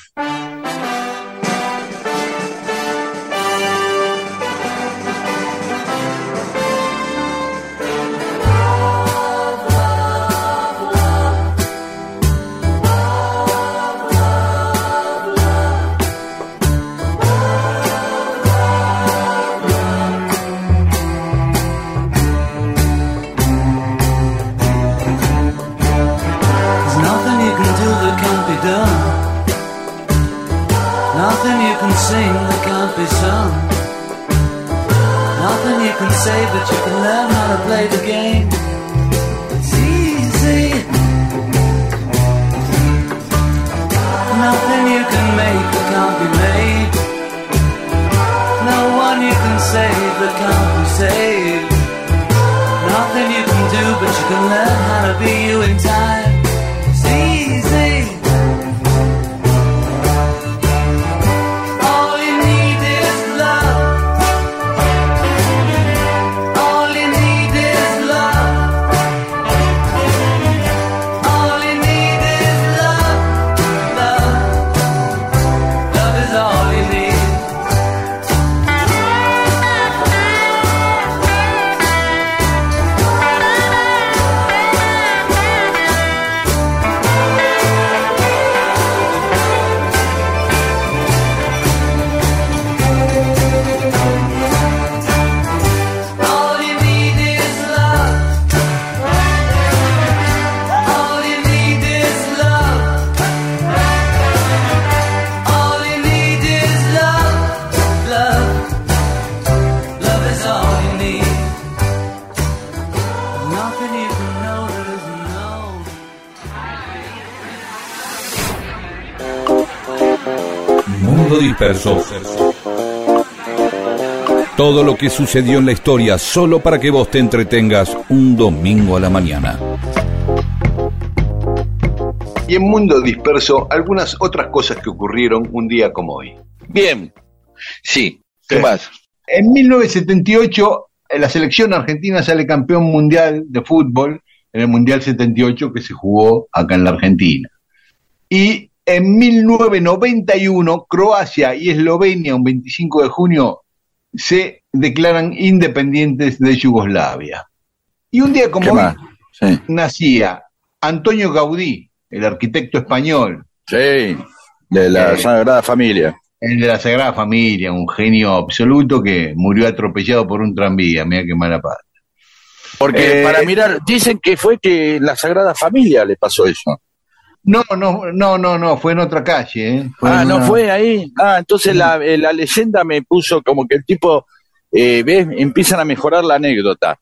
Que sucedió en la historia solo para que vos te entretengas un domingo a la mañana. Y en Mundo Disperso, algunas otras cosas que ocurrieron un día como hoy. Bien. Sí. ¿Qué Sí. más? En 1978, eh, la selección argentina sale campeón mundial de fútbol en el Mundial 78 que se jugó acá en la Argentina. Y en 1991, Croacia y Eslovenia, un 25 de junio, se declaran independientes de Yugoslavia. Y un día ¿Qué como hoy más? Sí. nacía Antonio Gaudí, el arquitecto español, Sí. De la Eh. Sagrada Familia. el de la Sagrada Familia, un genio absoluto que murió atropellado por un tranvía, mira qué mala pata. Porque Eh, para mirar, dicen que fue que la Sagrada Familia le pasó eso. No, no, no, no, no, fue en otra calle. ¿eh? Fue ah, no una- fue ahí. Ah, entonces la, eh, la leyenda me puso como que el tipo, eh, ¿ves? Empiezan a mejorar la anécdota.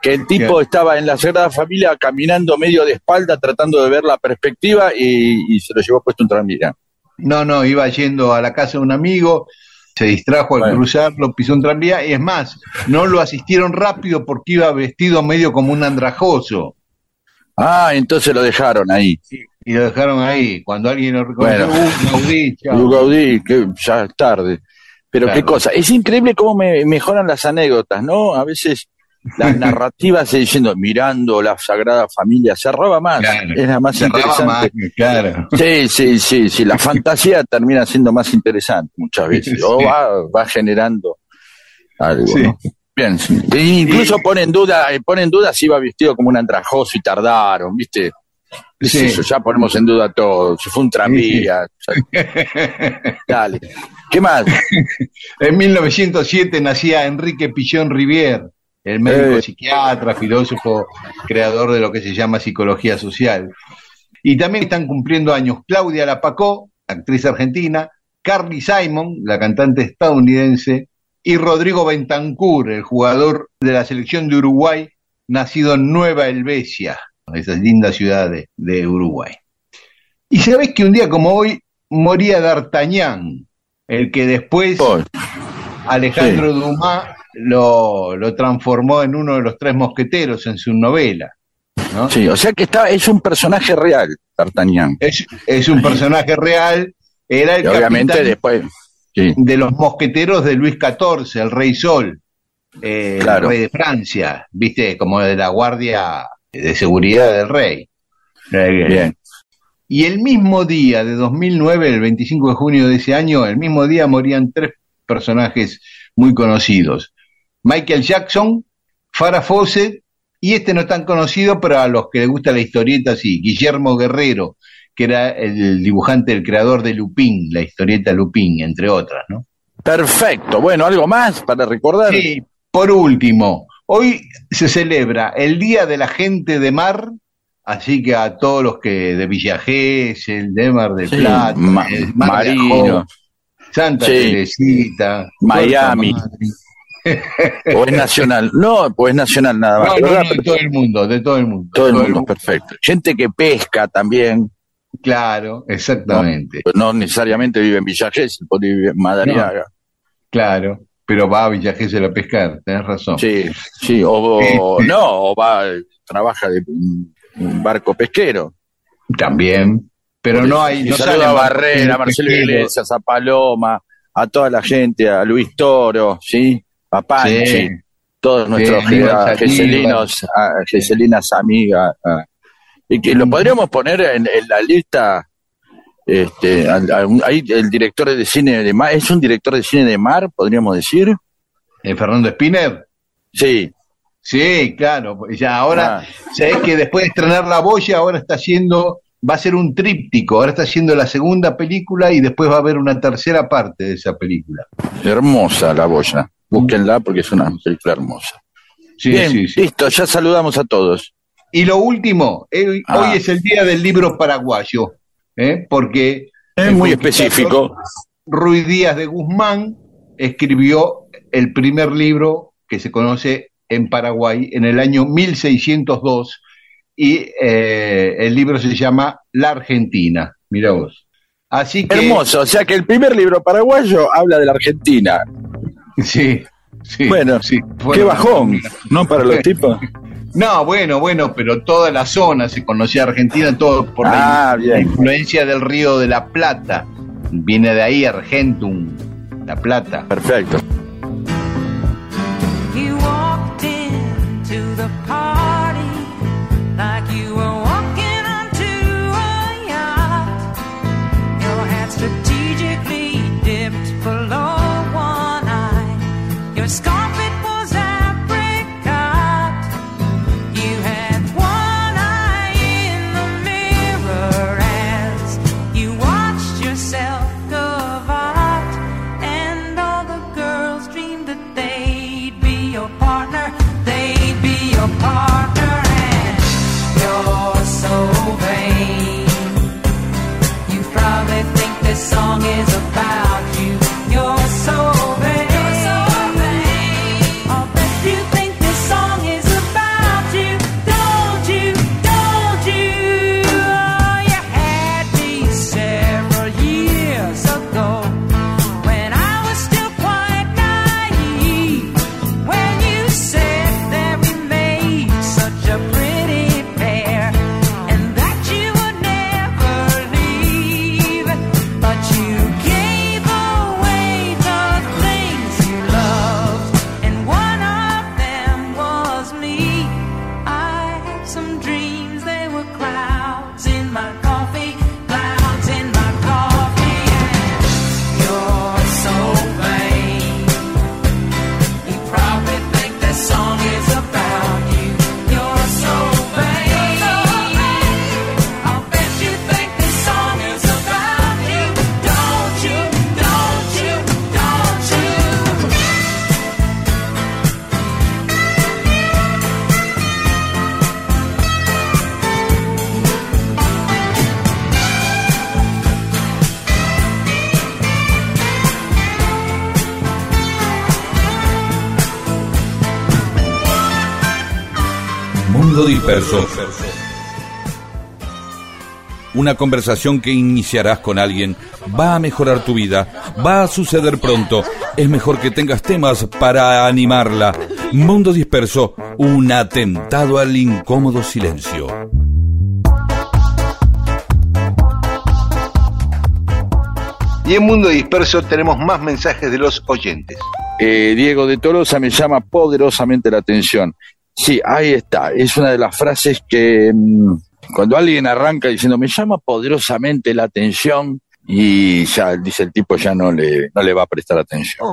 Que el tipo estaba en la Sagrada Familia caminando medio de espalda tratando de ver la perspectiva y, y se lo llevó puesto un tranvía. No, no, iba yendo a la casa de un amigo, se distrajo al Bueno. cruzarlo, pisó un tranvía, y es más, no lo asistieron rápido porque iba vestido medio como un andrajoso. Ah, entonces lo dejaron ahí. Y lo dejaron ahí. Cuando alguien lo reconoció, Bueno. "Uh, Gaudí, chao". Lu Gaudí, que ya es tarde. Pero Claro. qué cosa. Es increíble cómo me mejoran las anécdotas, ¿no? A veces la narrativa se diciendo, mirando la Sagrada Familia, cerraba más, Claro. era más interesante. más, claro. Sí, sí, sí, sí, la fantasía termina siendo más interesante muchas veces, o Sí. va, va generando algo, Sí. ¿no? Bien, sí. E incluso pone en duda, eh, pone en duda si iba vestido como un andrajoso y tardaron, ¿viste? ¿Qué es Sí. eso? ya ponemos en duda todo, si fue un tranvía. Dale. ¿Qué más? En 1907 nacía Enrique Pillón Rivière, el médico Eh. psiquiatra, filósofo, creador de lo que se llama psicología social. Y también están cumpliendo años Claudia Lapacó, actriz argentina, Carly Simon, la cantante estadounidense, y Rodrigo Bentancur, el jugador de la selección de Uruguay, nacido en Nueva Helvecia, esa linda ciudad de, de Uruguay. Y sabés que un día como hoy moría D'Artagnan, el que después Alejandro Dumas lo, lo transformó en uno de los tres mosqueteros en su novela. ¿no? sí, o sea que está, es un personaje real, D'Artagnan. Es, es un personaje real, era el Y obviamente capitán después. Sí, de los mosqueteros de Luis XIV, el rey Sol, eh, Claro. el rey de Francia, viste, como de la guardia de seguridad del rey. Eh, bien. Y el mismo día de 2009, el 25 de junio de ese año, el mismo día morían tres personajes muy conocidos. Michael Jackson, Farah Fawcett, y este no es tan conocido, pero a los que les gusta la historieta, sí, Guillermo Guerrero, que era el dibujante, el creador de Lupin, la historieta Lupin, entre otras, ¿no? Perfecto. Bueno, ¿algo más para recordar? Sí, por último, hoy se celebra el Día de la Gente de Mar, así que a todos los que de Villa Gesell, de Mar del Sí, Plata, Ma- de Mar de Marino. Ajó, Santa Sí. Teresita, Miami. ¿O es nacional? No, pues es nacional nada más. No, no, no, de todo el mundo, de todo el mundo. todo el mundo, perfecto. Gente que pesca también, Claro, exactamente, no necesariamente vive en Villa Gesell, puede vivir en Madariaga. claro. Pero va a Villa Gesell a pescar, tenés razón. Sí, sí, o, o Este. no, o va, trabaja de un barco pesquero. También. Pero no hay. No saluda a Barrera, a Marcelo. Iglesias, a Paloma, a toda la gente, a Luis Toro, ¿sí? A Panchi, Sí. todos nuestros Sí, a geselinos, a geselinas amigas. a- y que lo podríamos poner en, en la lista. Este, ahí el director de cine de mar, ¿es un director de cine de mar, podríamos decir? ¿Eh, Fernando Spinner? Sí. Sí, claro. Ya ahora, Ah. sabés que después de estrenar La Boya, ahora está haciendo, va a ser un tríptico, ahora está haciendo la segunda película y después va a haber una tercera parte de esa película. Hermosa la boya. Búsquenla porque es una película hermosa. Sí, Bien, sí, sí. listo, ya saludamos a todos. Y lo último, Ah. hoy es el día del libro paraguayo, ¿eh? porque Es muy específico. Ruiz Díaz de Guzmán escribió el primer libro que se conoce en Paraguay en el año 1602 y eh, el libro se llama La Argentina. Mira vos. Así que Hermoso, o sea que el primer libro paraguayo habla de la Argentina. Sí, sí. Bueno, sí. Qué Bueno, bajón, ¿no? Para los tipos. No, bueno, bueno, pero toda la zona se conocía Argentina, todo por la, Ah, la influencia del río de la Plata. Viene de ahí Argentum, la Plata. Perfecto. Disperso. Una conversación que iniciarás con alguien va a mejorar tu vida, va a suceder pronto. Es mejor que tengas temas para animarla. Mundo Disperso, un atentado al incómodo silencio. Y en Mundo Disperso tenemos más mensajes de los oyentes. Eh, Diego de Tolosa me llama poderosamente la atención. Sí, ahí está. Es una de las frases que mm, cuando alguien arranca diciendo me llama poderosamente la atención y ya dice el tipo ya no le, no le va a prestar atención.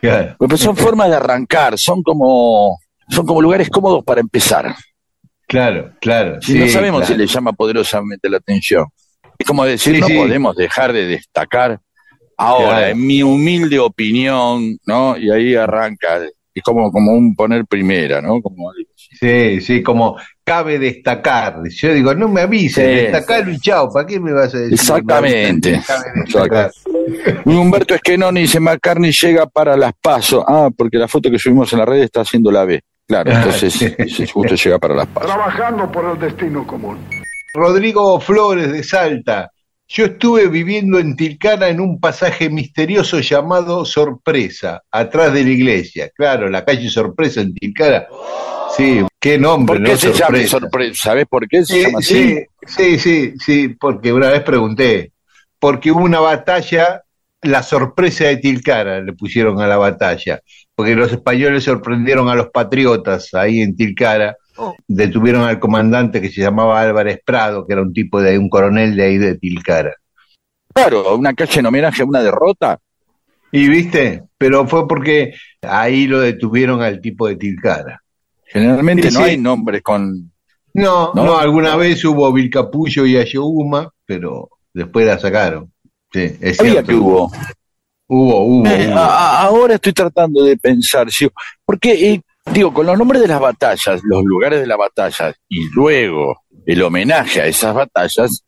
Claro. Pues son formas de arrancar, son como, son como lugares cómodos para empezar. Claro, claro. Si sí, no sabemos claro. si le llama poderosamente la atención. Es como decir, Sí, no sí. podemos dejar de destacar ahora, Claro. en mi humilde opinión, ¿no? Y ahí arranca, es como, como un poner primera, ¿no? Como. Sí, sí, como cabe destacar. Yo digo, no me avises, Sí. destacar y chao, ¿para qué me vas a decir? Exactamente. Cabe destacar. Y Humberto Esquenoni dice, McCartney llega para las pasos. Ah, porque la foto que subimos en la red está haciendo la B. Claro, Ah, entonces justo llega para las pasos. trabajando por el destino común. Rodrigo Flores de Salta. Yo estuve viviendo en Tilcara en un pasaje misterioso llamado Sorpresa, atrás de la iglesia. Claro, la calle Sorpresa en Tilcara. Sí, qué nombre, ¿Por qué ¿no? se llama sorpresa? ¿Sabés por qué se Sí, llama así? sí, sí, sí, sí, porque una vez pregunté, porque hubo una batalla, la sorpresa de Tilcara le pusieron a la batalla, porque los españoles sorprendieron a los patriotas ahí en Tilcara, detuvieron al comandante que se llamaba Álvarez Prado, que era un tipo de un coronel de ahí de Tilcara. Claro, una calle en homenaje a una derrota. Y viste, pero fue porque ahí lo detuvieron al tipo de Tilcara. Generalmente Sí, no sí. hay nombres con... No, ¿No? no, alguna vez hubo Vilcapullo y Ayohuma, pero después la sacaron. Sí, es Sabía cierto. que hubo. Hubo, hubo, Eh, hubo. a- a- ahora estoy tratando de pensar, sí, porque, eh, digo, con los nombres de las batallas, los lugares de las batallas y luego el homenaje a esas batallas,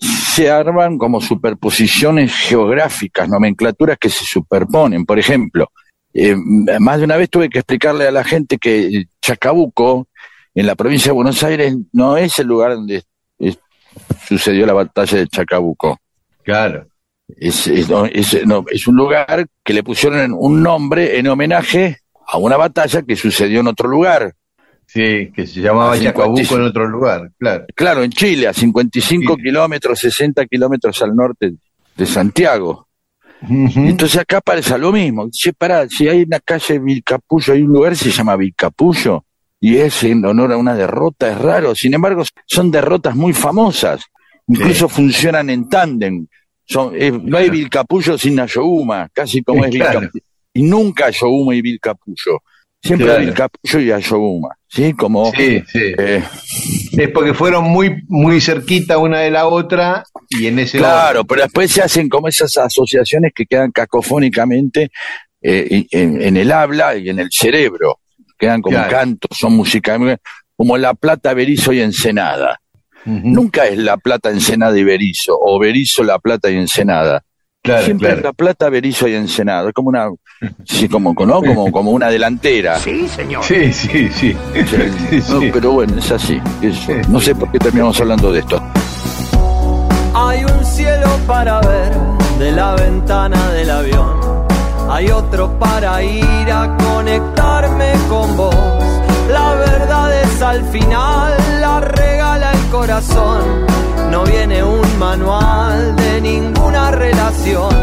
se arman como superposiciones geográficas, nomenclaturas que se superponen. Por ejemplo, eh, más de una vez tuve que explicarle a la gente que Chacabuco, en la provincia de Buenos Aires, no es el lugar donde sucedió la batalla de Chacabuco. Claro. Es, es- no, es- no, es un lugar que le pusieron un nombre en homenaje a una batalla que sucedió en otro lugar. Sí, que se llamaba Chacabuco 55. en otro lugar, claro. Claro, en Chile, a 55 Sí. kilómetros, 60 kilómetros al norte de Santiago. Entonces acá pasa lo mismo. Che, pará, si hay una calle Vilcapullo, hay un lugar que se llama Vilcapullo, y es en honor a una derrota, es raro. Sin embargo, son derrotas muy famosas. Incluso funcionan en tándem. Son, eh, no hay Vilcapullo sin Ayohuma, casi como es claro. Vilcapullo. Y nunca Ayohuma y Vilcapullo. Siempre Claro. Vilcapullo y Ayohuma. ¿Sí? Como. Sí, sí. eh, Es porque fueron muy, muy cerquita una de la otra y en ese Claro, pero después se hacen como esas asociaciones que quedan cacofónicamente eh, en, en el habla y en el cerebro. Quedan como Claro. cantos, son música, como La Plata, Berizo y Ensenada. Nunca es La Plata, Ensenada y Berizo, o Berizo, La Plata y Ensenada. Claro, Siempre es La Plata, Berizo y Ensenada. Es como una, sí, como, ¿no? como, como una delantera. Sí, sí, sí. Sí, No, sí. pero bueno, es así. Es- no sé por qué terminamos hablando de esto. Hay un cielo para ver de la ventana del avión. Hay otro para ir a conectarme con vos. La verdad es al final, la regala el corazón. No viene un manual de ninguna relación.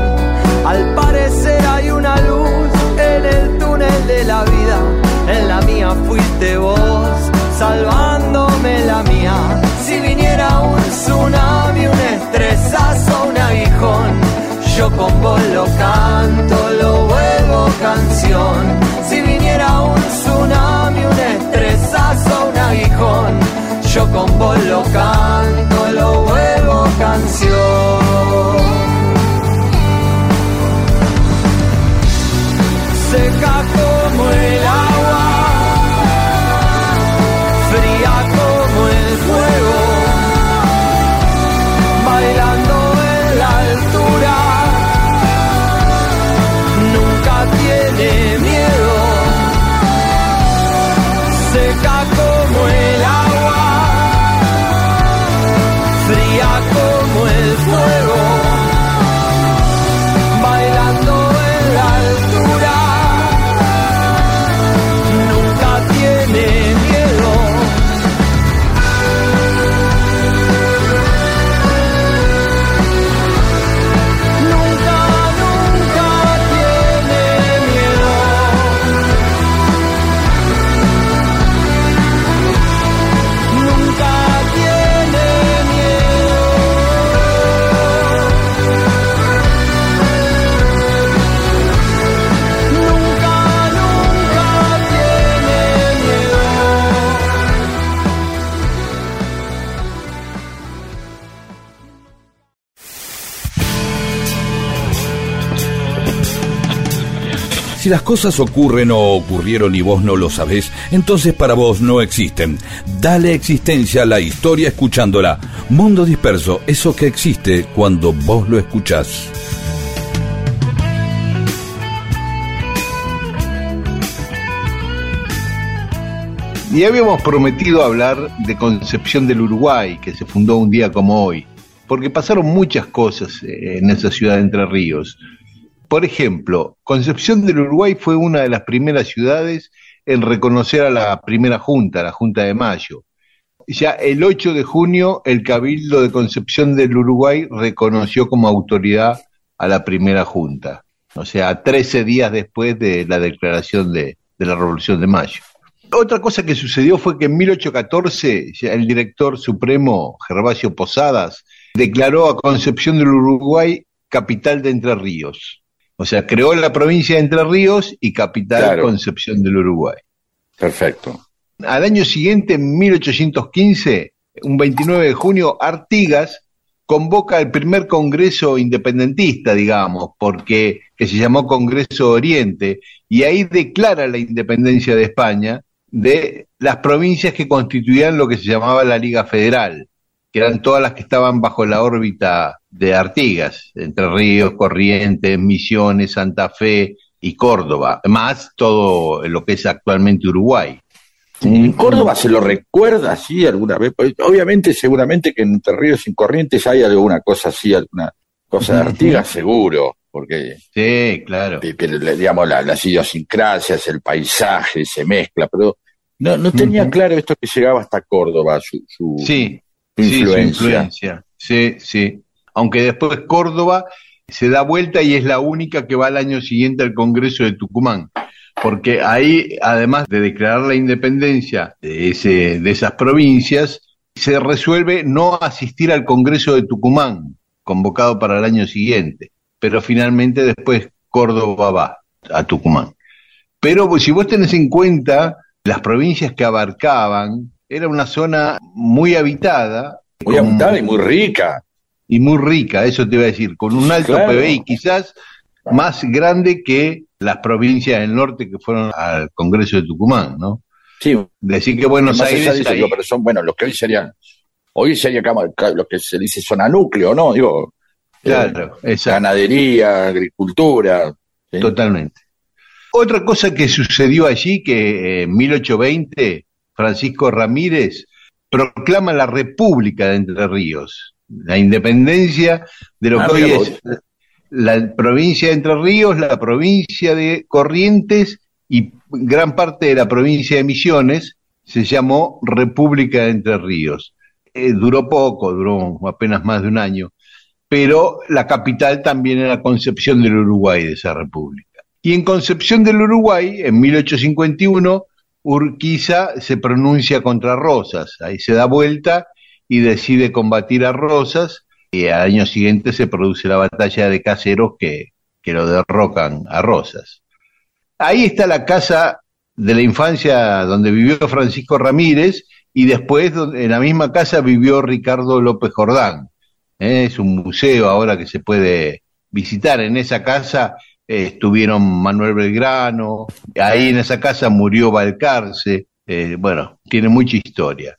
Al parecer hay una luz en el túnel de la vida. En la mía fuiste vos, salvándome la mía. Si viniera un tsunami, un estresazo, un aguijón, yo con vos lo canto, lo vuelvo canción. Si viniera un tsunami, un estresazo, un aguijón, yo con vos lo canto, lo vuelvo canción. Las cosas ocurren o ocurrieron y vos no lo sabés, entonces para vos no existen. Dale existencia a la historia escuchándola. Mundo disperso, eso que existe cuando vos lo escuchás. Y habíamos prometido hablar de Concepción del Uruguay, que se fundó un día como hoy, porque pasaron muchas cosas eh, en esa ciudad de Entre Ríos. Por ejemplo, Concepción del Uruguay fue una de las primeras ciudades en reconocer a la primera junta, la Junta de Mayo. Ya el 8 de junio, el Cabildo de Concepción del Uruguay reconoció como autoridad a la primera junta, o sea, 13 días después de la declaración de, de la Revolución de Mayo. Otra cosa que sucedió fue que en 1814 ya el director supremo Gervasio Posadas declaró a Concepción del Uruguay capital de Entre Ríos. O sea, creó la provincia de Entre Ríos y capital Claro. Concepción del Uruguay. Perfecto. Al año siguiente, en 1815, un 29 de junio, Artigas convoca el primer congreso independentista, digamos, porque que se llamó Congreso Oriente, y ahí declara la independencia de España de las provincias que constituían lo que se llamaba la Liga Federal, que eran todas las que estaban bajo la órbita de Artigas, Entre Ríos, Corrientes, Misiones, Santa Fe y Córdoba, más todo lo que es actualmente Uruguay. ¿En Córdoba se lo recuerda así alguna vez? Pues, obviamente, seguramente que en Entre Ríos y en Corrientes hay alguna cosa así, alguna cosa de Artigas, seguro, porque Sí, claro. pero, digamos la- las idiosincrasias, el paisaje se mezcla, pero no, no tenía claro esto que llegaba hasta Córdoba, su, su, Sí, su sí, su influencia. influencia. Sí, sí. Aunque después Córdoba se da vuelta y es la única que va al año siguiente al Congreso de Tucumán. Porque ahí, además de declarar la independencia de, ese, de esas provincias, se resuelve no asistir al Congreso de Tucumán, convocado para el año siguiente. Pero finalmente después Córdoba va a Tucumán. Pero si vos tenés en cuenta las provincias que abarcaban, era una zona muy habitada. Muy con- habitada y muy rica. Y muy rica, eso te iba a decir, con un alto Claro. PBI quizás más grande que las provincias del norte que fueron al Congreso de Tucumán, ¿no? Sí, Decir que Buenos más Aires eso, digo, pero son, bueno, los que hoy serían, hoy sería lo que se dice zona núcleo, ¿no? Digo, eh, claro, exacto, ganadería, agricultura. ¿sí? totalmente. Otra cosa que sucedió allí, que en 1820 Francisco Ramírez proclama la República de Entre Ríos, la independencia de lo Ah, que hoy es la provincia de Entre Ríos, la provincia de Corrientes y gran parte de la provincia de Misiones se llamó República de Entre Ríos. Eh, duró poco, duró apenas más de un año, pero la capital también era Concepción del Uruguay de esa república. Y en Concepción del Uruguay, en 1851, Urquiza se pronuncia contra Rosas, ahí se da vuelta y decide combatir a Rosas, y al año siguiente se produce la batalla de Caseros que, que lo derrocan a Rosas. Ahí está la casa de la infancia donde vivió Francisco Ramírez y después en la misma casa vivió Ricardo López Jordán. ¿eh? Es un museo ahora que se puede visitar. En esa casa eh, estuvieron Manuel Belgrano, ahí en esa casa murió Balcarce. eh, bueno, tiene mucha historia.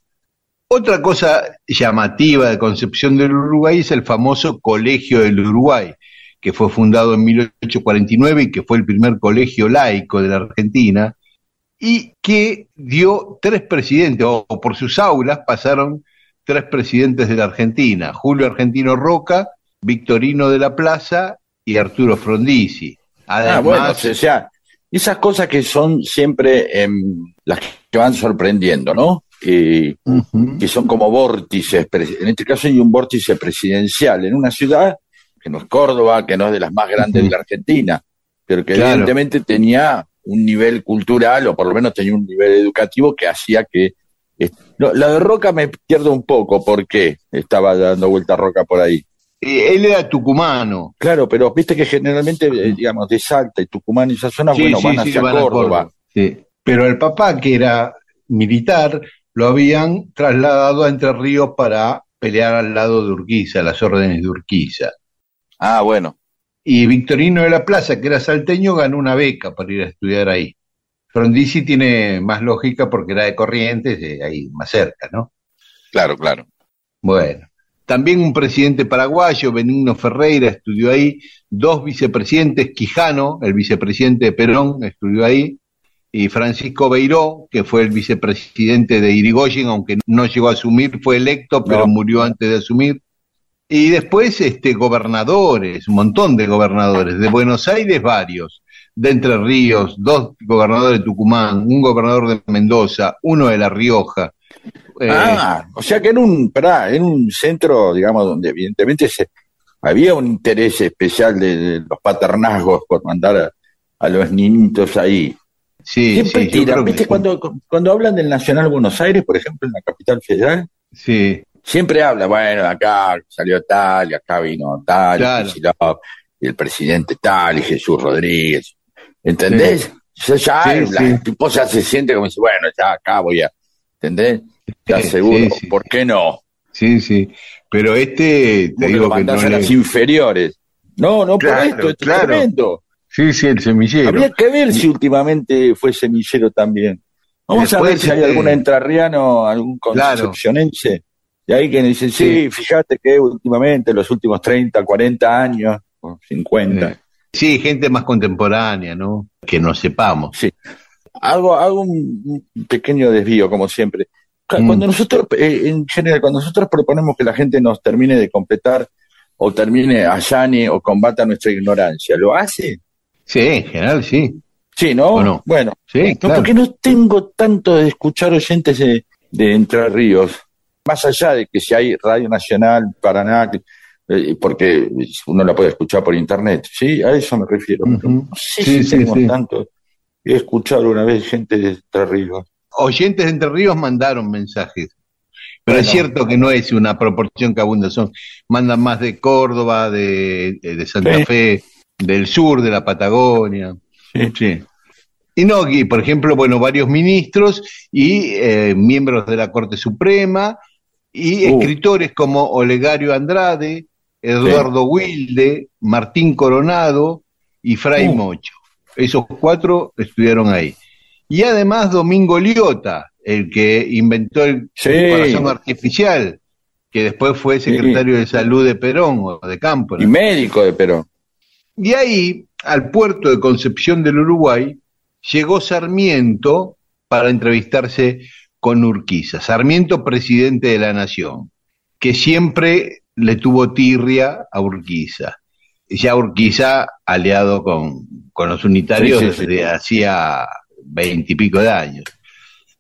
Otra cosa llamativa de Concepción del Uruguay es el famoso Colegio del Uruguay, que fue fundado en 1849 y que fue el primer colegio laico de la Argentina, y que dio tres presidentes, o, por sus aulas pasaron tres presidentes de la Argentina, Julio Argentino Roca, Victorino de la Plaza y Arturo Frondizi. Además, Ah, bueno, o sea, esas cosas que son siempre em, las que van sorprendiendo, ¿no? Que, son como vórtices. En este caso hay un vórtice presidencial en una ciudad que no es Córdoba, que no es de las más grandes de la Argentina, pero que Claro. evidentemente tenía un nivel cultural, o por lo menos tenía un nivel educativo que hacía que... no, la de Roca me pierdo un poco, porque estaba dando vuelta Roca por ahí. Eh, él era tucumano. Claro, pero viste que generalmente, eh, digamos, de Salta y Tucumán y esas zonas, Sí, bueno, sí, van sí, hacia van a Córdoba. Sí. Pero el papá, que era militar, lo habían trasladado a Entre Ríos para pelear al lado de Urquiza, las órdenes de Urquiza. Ah, bueno. y Victorino de la Plaza, que era salteño, ganó una beca para ir a estudiar ahí. Frondizi tiene más lógica porque era de Corrientes, eh, ahí más cerca, ¿no? Claro, claro. Bueno, también un presidente paraguayo, Benigno Ferreira, estudió ahí, dos vicepresidentes, Quijano, el vicepresidente de Perón, estudió ahí, y Francisco Beiró, que fue el vicepresidente de Irigoyen, aunque no llegó a asumir, fue electo, pero No. murió antes de asumir. Y después este, gobernadores, un montón de gobernadores, de Buenos Aires varios, de Entre Ríos, dos gobernadores de Tucumán, un gobernador de Mendoza, uno de La Rioja. Eh, Ah, o sea que en un, pará, en un centro, digamos, donde evidentemente se, había un interés especial de, de los paternazgos por mandar a, a los niñitos ahí. Sí, Siempre sí, tiran, ¿viste? sí. Cuando, cuando hablan del Nacional Buenos Aires, por ejemplo, en la capital federal, Sí, siempre habla, bueno, acá salió tal, y acá vino tal, y Claro. Kicillof, y el presidente tal, y Jesús Rodríguez. ¿Entendés? Ya, ya Sí, la sí. esposa se siente como si, bueno, ya acá voy a, ¿entendés? Ya Sí, seguro, sí, sí. ¿por qué no? sí, sí. Pero este, te digo lo que no a las inferiores. No, no Claro, por esto, esto claro. es tremendo. Sí, sí, el semillero. Habría que ver si últimamente fue semillero también. Vamos a ver si hay este, algún entrerriano, algún Claro. concepcionense. Y ahí que dice, sí, fíjate que últimamente, los últimos 30, 40 años, o 50, Eh, Sí, gente más contemporánea, ¿no? Que no sepamos. hago, hago un pequeño desvío, como siempre. Mm. Cuando nosotros, eh, en general, cuando nosotros proponemos que la gente nos termine de completar o termine, allane o combata nuestra ignorancia, ¿lo hace? Sí, en general sí. Sí, ¿no? Bueno, Sí, no, claro. porque no tengo tanto de escuchar oyentes de, de Entre Ríos, más allá de que si hay Radio Nacional, Paraná, eh, porque uno la puede escuchar por internet, ¿sí? A eso me refiero. No sé Sí, si sí, tengo sí. tanto. He escuchado una vez gente de Entre Ríos. Oyentes de Entre Ríos mandaron mensajes. Pero es cierto que no es una proporción que abunda, son, mandan más de Córdoba, de, de Santa. Fe, del sur, de la Patagonia. Sí. Sí. Y no, y por ejemplo, bueno, varios ministros y eh, miembros de la Corte Suprema y Uh. escritores como Olegario Andrade, Eduardo Wilde, Martín Coronado y Fray Uh. Mocho. Esos cuatro estudiaron ahí. Y además Domingo Liota, el que inventó el Sí. corazón artificial, que después fue secretario de salud de Perón o de Cámpora. Y médico de Perón. Y ahí, al puerto de Concepción del Uruguay, llegó Sarmiento para entrevistarse con Urquiza. Sarmiento, presidente de la Nación, que siempre le tuvo tirria a Urquiza. Ya Urquiza, aliado con, con los unitarios Sí, sí, sí. desde hacía veintipico de años.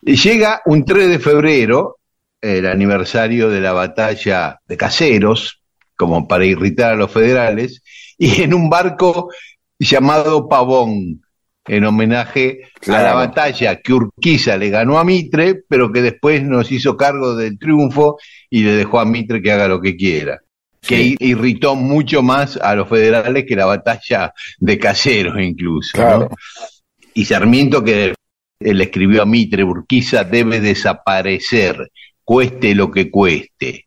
Llega un 3 de febrero, el aniversario de la batalla de Caseros, como para irritar a los federales, y en un barco llamado Pavón, en homenaje a la batalla que Urquiza le ganó a Mitre, pero que después nos hizo cargo del triunfo y le dejó a Mitre que haga lo que quiera. Que Sí. irritó mucho más a los federales que la batalla de Caseros incluso. Y Sarmiento que él escribió a Mitre, Urquiza debe desaparecer, cueste lo que cueste.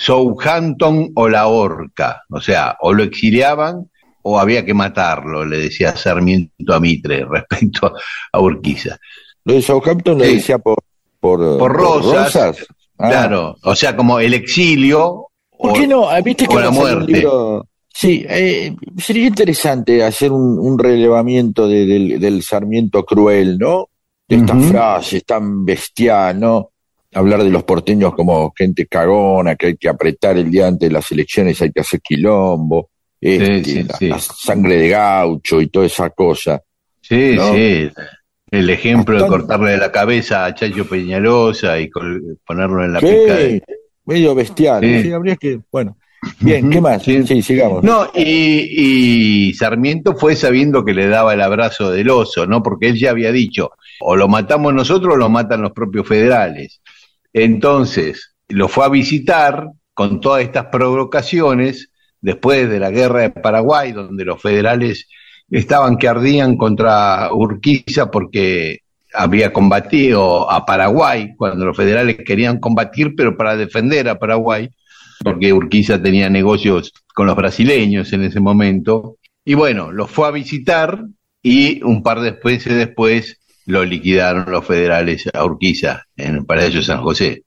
Southampton o la horca, o sea, o lo exiliaban o había que matarlo, le decía Sarmiento a Mitre respecto a Urquiza. Lo de Southampton lo Sí. decía por, por, Por Rosas, Ah. Claro, o sea, como el exilio ¿Por o- qué no? Ah, ¿Viste que o la muerte. libro? Sí, eh, sería interesante hacer un, un relevamiento de- del, del Sarmiento cruel, ¿no? De estas frases tan bestial, ¿no? Hablar de los porteños como gente cagona, que hay que apretar el día antes de las elecciones, hay que hacer quilombo, este, sí, la, sí. la sangre de gaucho y toda esa cosa. Sí, ¿no? sí. El ejemplo de cortarle la cabeza a Chacho Peñalosa y ponerlo en la pica de... Medio bestial. Sí. Habría que. Bueno. Bien, ¿qué más? sí. Sí, sigamos. No, y, y Sarmiento fue sabiendo que le daba el abrazo del oso, ¿no? Porque él ya había dicho, o lo matamos nosotros o lo matan los propios federales. Entonces, lo fue a visitar con todas estas provocaciones después de la guerra de Paraguay, donde los federales estaban que ardían contra Urquiza porque había combatido a Paraguay, cuando los federales querían combatir, pero para defender a Paraguay, porque Urquiza tenía negocios con los brasileños en ese momento, Y bueno, lo fue a visitar y un par de meses después lo liquidaron los federales a Urquiza, en el Paraíso de San José.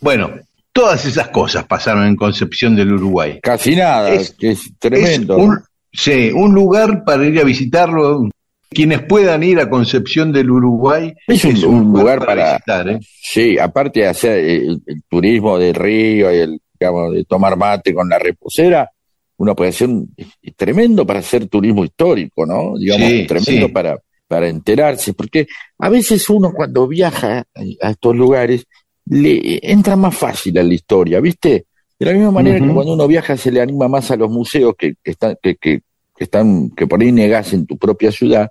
Bueno, todas esas cosas pasaron en Concepción del Uruguay. Casi nada, Es- que es tremendo. Es un, sí, un lugar para ir a visitarlo. Quienes puedan ir a Concepción del Uruguay Es un- un lugar para- visitar. ¿eh? Sí, aparte de hacer el, el turismo del río y el, digamos, de tomar mate con la reposera, uno puede hacer un, es tremendo para hacer turismo histórico, ¿no? Digamos, Sí, tremendo sí. para, para enterarse, porque a veces uno cuando viaja a, estos lugares le entra más fácil a la historia, ¿viste? De la misma manera que cuando uno viaja se le anima más a los museos que, que están, que, que, que están, que por ahí negás en tu propia ciudad.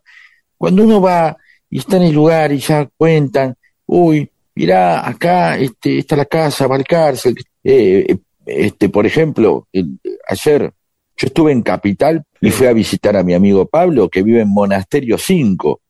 Cuando uno va y está en el lugar y ya cuentan, uy, mirá, acá este, está la casa, va al cárcel. Eh, eh, este, por ejemplo, el- ayer yo estuve en Capital y fui a visitar a mi amigo Pablo, que vive en Monasterio 5.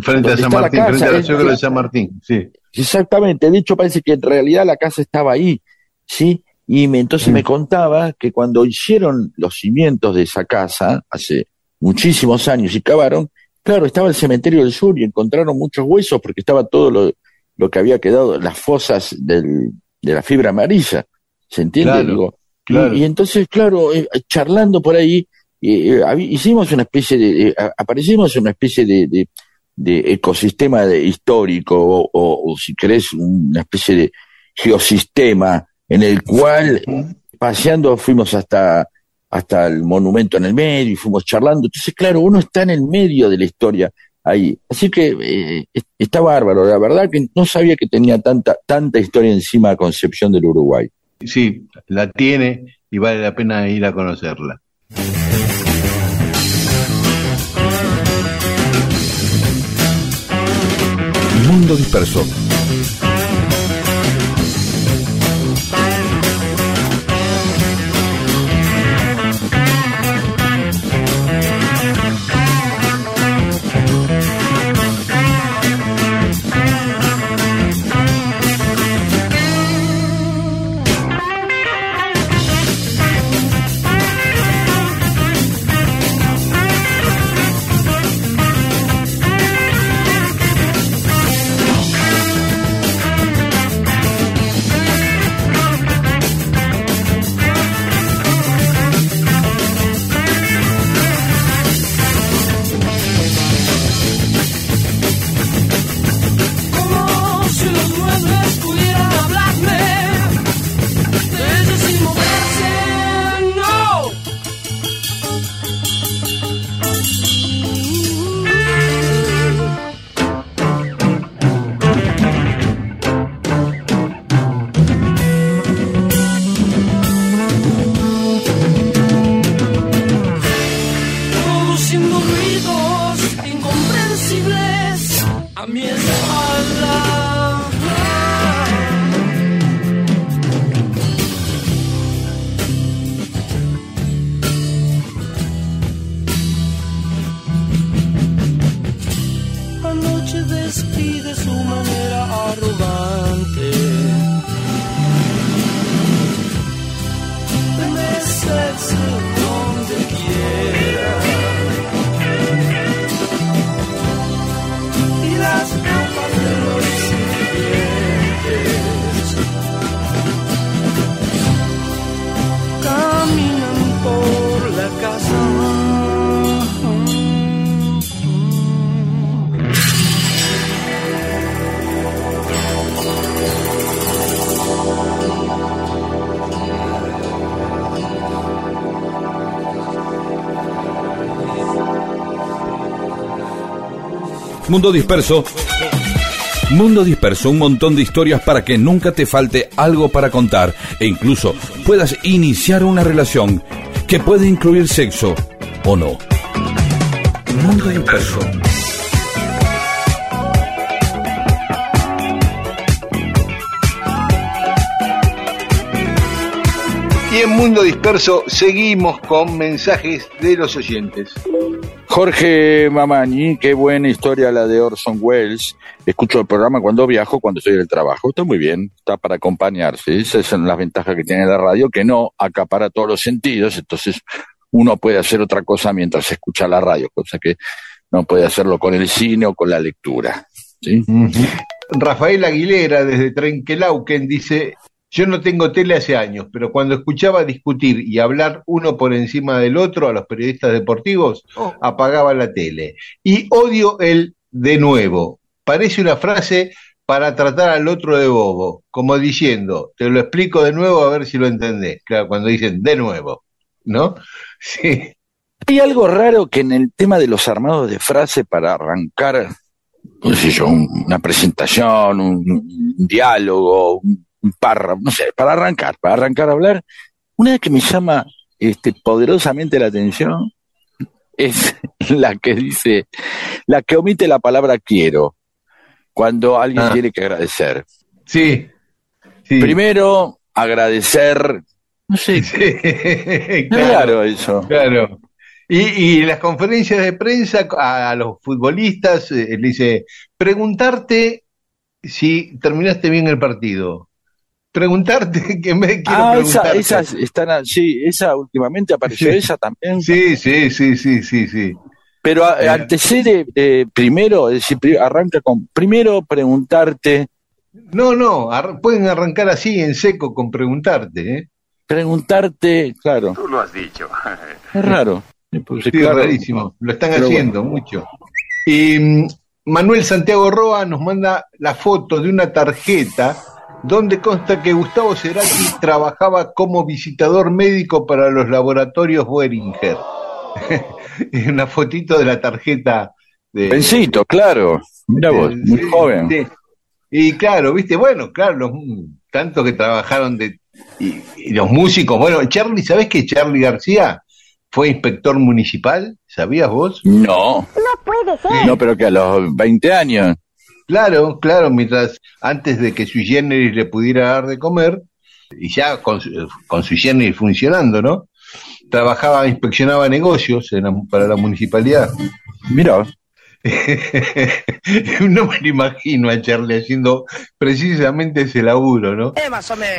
Frente a ¿Dónde San la Martín, frente a la Suegra de San Martín. Sí. Exactamente, de hecho parece que en realidad la casa estaba ahí, ¿sí? Y me, entonces Mm. me contaba que cuando hicieron los cimientos de esa casa, hace muchísimos años, y cavaron, claro, estaba el cementerio del sur y encontraron muchos huesos porque estaba todo lo, lo que había quedado, las fosas del, de la fibra amarilla, ¿se entiende? Claro, Digo, y- claro. y, entonces, claro, eh, charlando por ahí, eh, hicimos una especie de, eh, aparecimos en una especie de, de, de ecosistema de- histórico, o, o- o si querés, una especie de geosistema en el cual, paseando, fuimos hasta, hasta el monumento en el medio y fuimos charlando. Entonces, claro, uno está en el medio de la historia ahí. Así que eh, es- está bárbaro. La verdad que no sabía que tenía tanta, tanta historia encima Concepción del Uruguay. Sí, la tiene y vale la pena ir a conocerla. Mundo disperso. Mundo disperso. Mundo disperso, un montón de historias para que nunca te falte algo para contar e incluso puedas iniciar una relación que puede incluir sexo o no. Mundo disperso. Y en Mundo Disperso seguimos con mensajes de los oyentes. Jorge Mamani, qué buena historia la de Orson Welles. Escucho el programa cuando viajo, cuando estoy en el trabajo. Está muy bien, está para acompañarse. Esas son las ventajas que tiene la radio, que no acapara todos los sentidos. Entonces uno puede hacer otra cosa mientras escucha la radio, cosa que no puede hacerlo con el cine o con la lectura. Rafael Aguilera, desde Trenquelauquen, dice: Yo no tengo tele hace años, pero cuando escuchaba discutir y hablar uno por encima del otro a los periodistas deportivos, apagaba la tele. Y odio el de nuevo. Parece una frase para tratar al otro de bobo, como diciendo, te lo explico de nuevo a ver si lo entendés. Claro, cuando dicen de nuevo, ¿no? Sí. Hay algo raro que en el tema de los armados de frase para arrancar, no sé yo, un- una presentación, un, un diálogo, un, párrafo, no sé, para arrancar, para arrancar a hablar, una que me llama este, poderosamente la atención es la que dice, la que omite la palabra quiero cuando alguien Ah. tiene que agradecer. Sí. sí. Primero, agradecer, no sé, Sí, claro, eso. claro. Y, y las conferencias de prensa a, a los futbolistas eh, le dice, preguntarte si terminaste bien el partido. Preguntarte, que me quiero Ah, esa, preguntarte. esas están, a- sí, esa últimamente apareció Sí. esa también. Sí, sí, sí, sí, sí, sí. Pero a- Eh. antecede eh, primero, es decir, arranca con primero preguntarte, No, no, ar- pueden arrancar así en seco con preguntarte, ¿eh? preguntarte, claro, Tú lo has dicho. es raro. Pues, Sí, claro. rarísimo. Lo están Pero haciendo mucho. Y mm, Manuel Santiago Roa nos manda la foto de una tarjeta donde consta que Gustavo Cerati trabajaba como visitador médico para los laboratorios Boehringer. una fotito de la tarjeta de, Pensito, claro. Mira vos, muy joven. Y claro, viste, bueno, claro, los, tanto que trabajaron de y, y los músicos, bueno, Charlie, ¿sabés que Charlie García fue inspector municipal? ¿Sabías vos? No. No puede ser. No, pero que a los 20 años. Claro, claro, mientras antes de que su generis le pudiera dar de comer, y ya con, su- con su generis funcionando, ¿no? Trabajaba, inspeccionaba negocios en la- para la municipalidad. Mira, no me lo imagino a Charlie haciendo precisamente ese laburo, ¿no?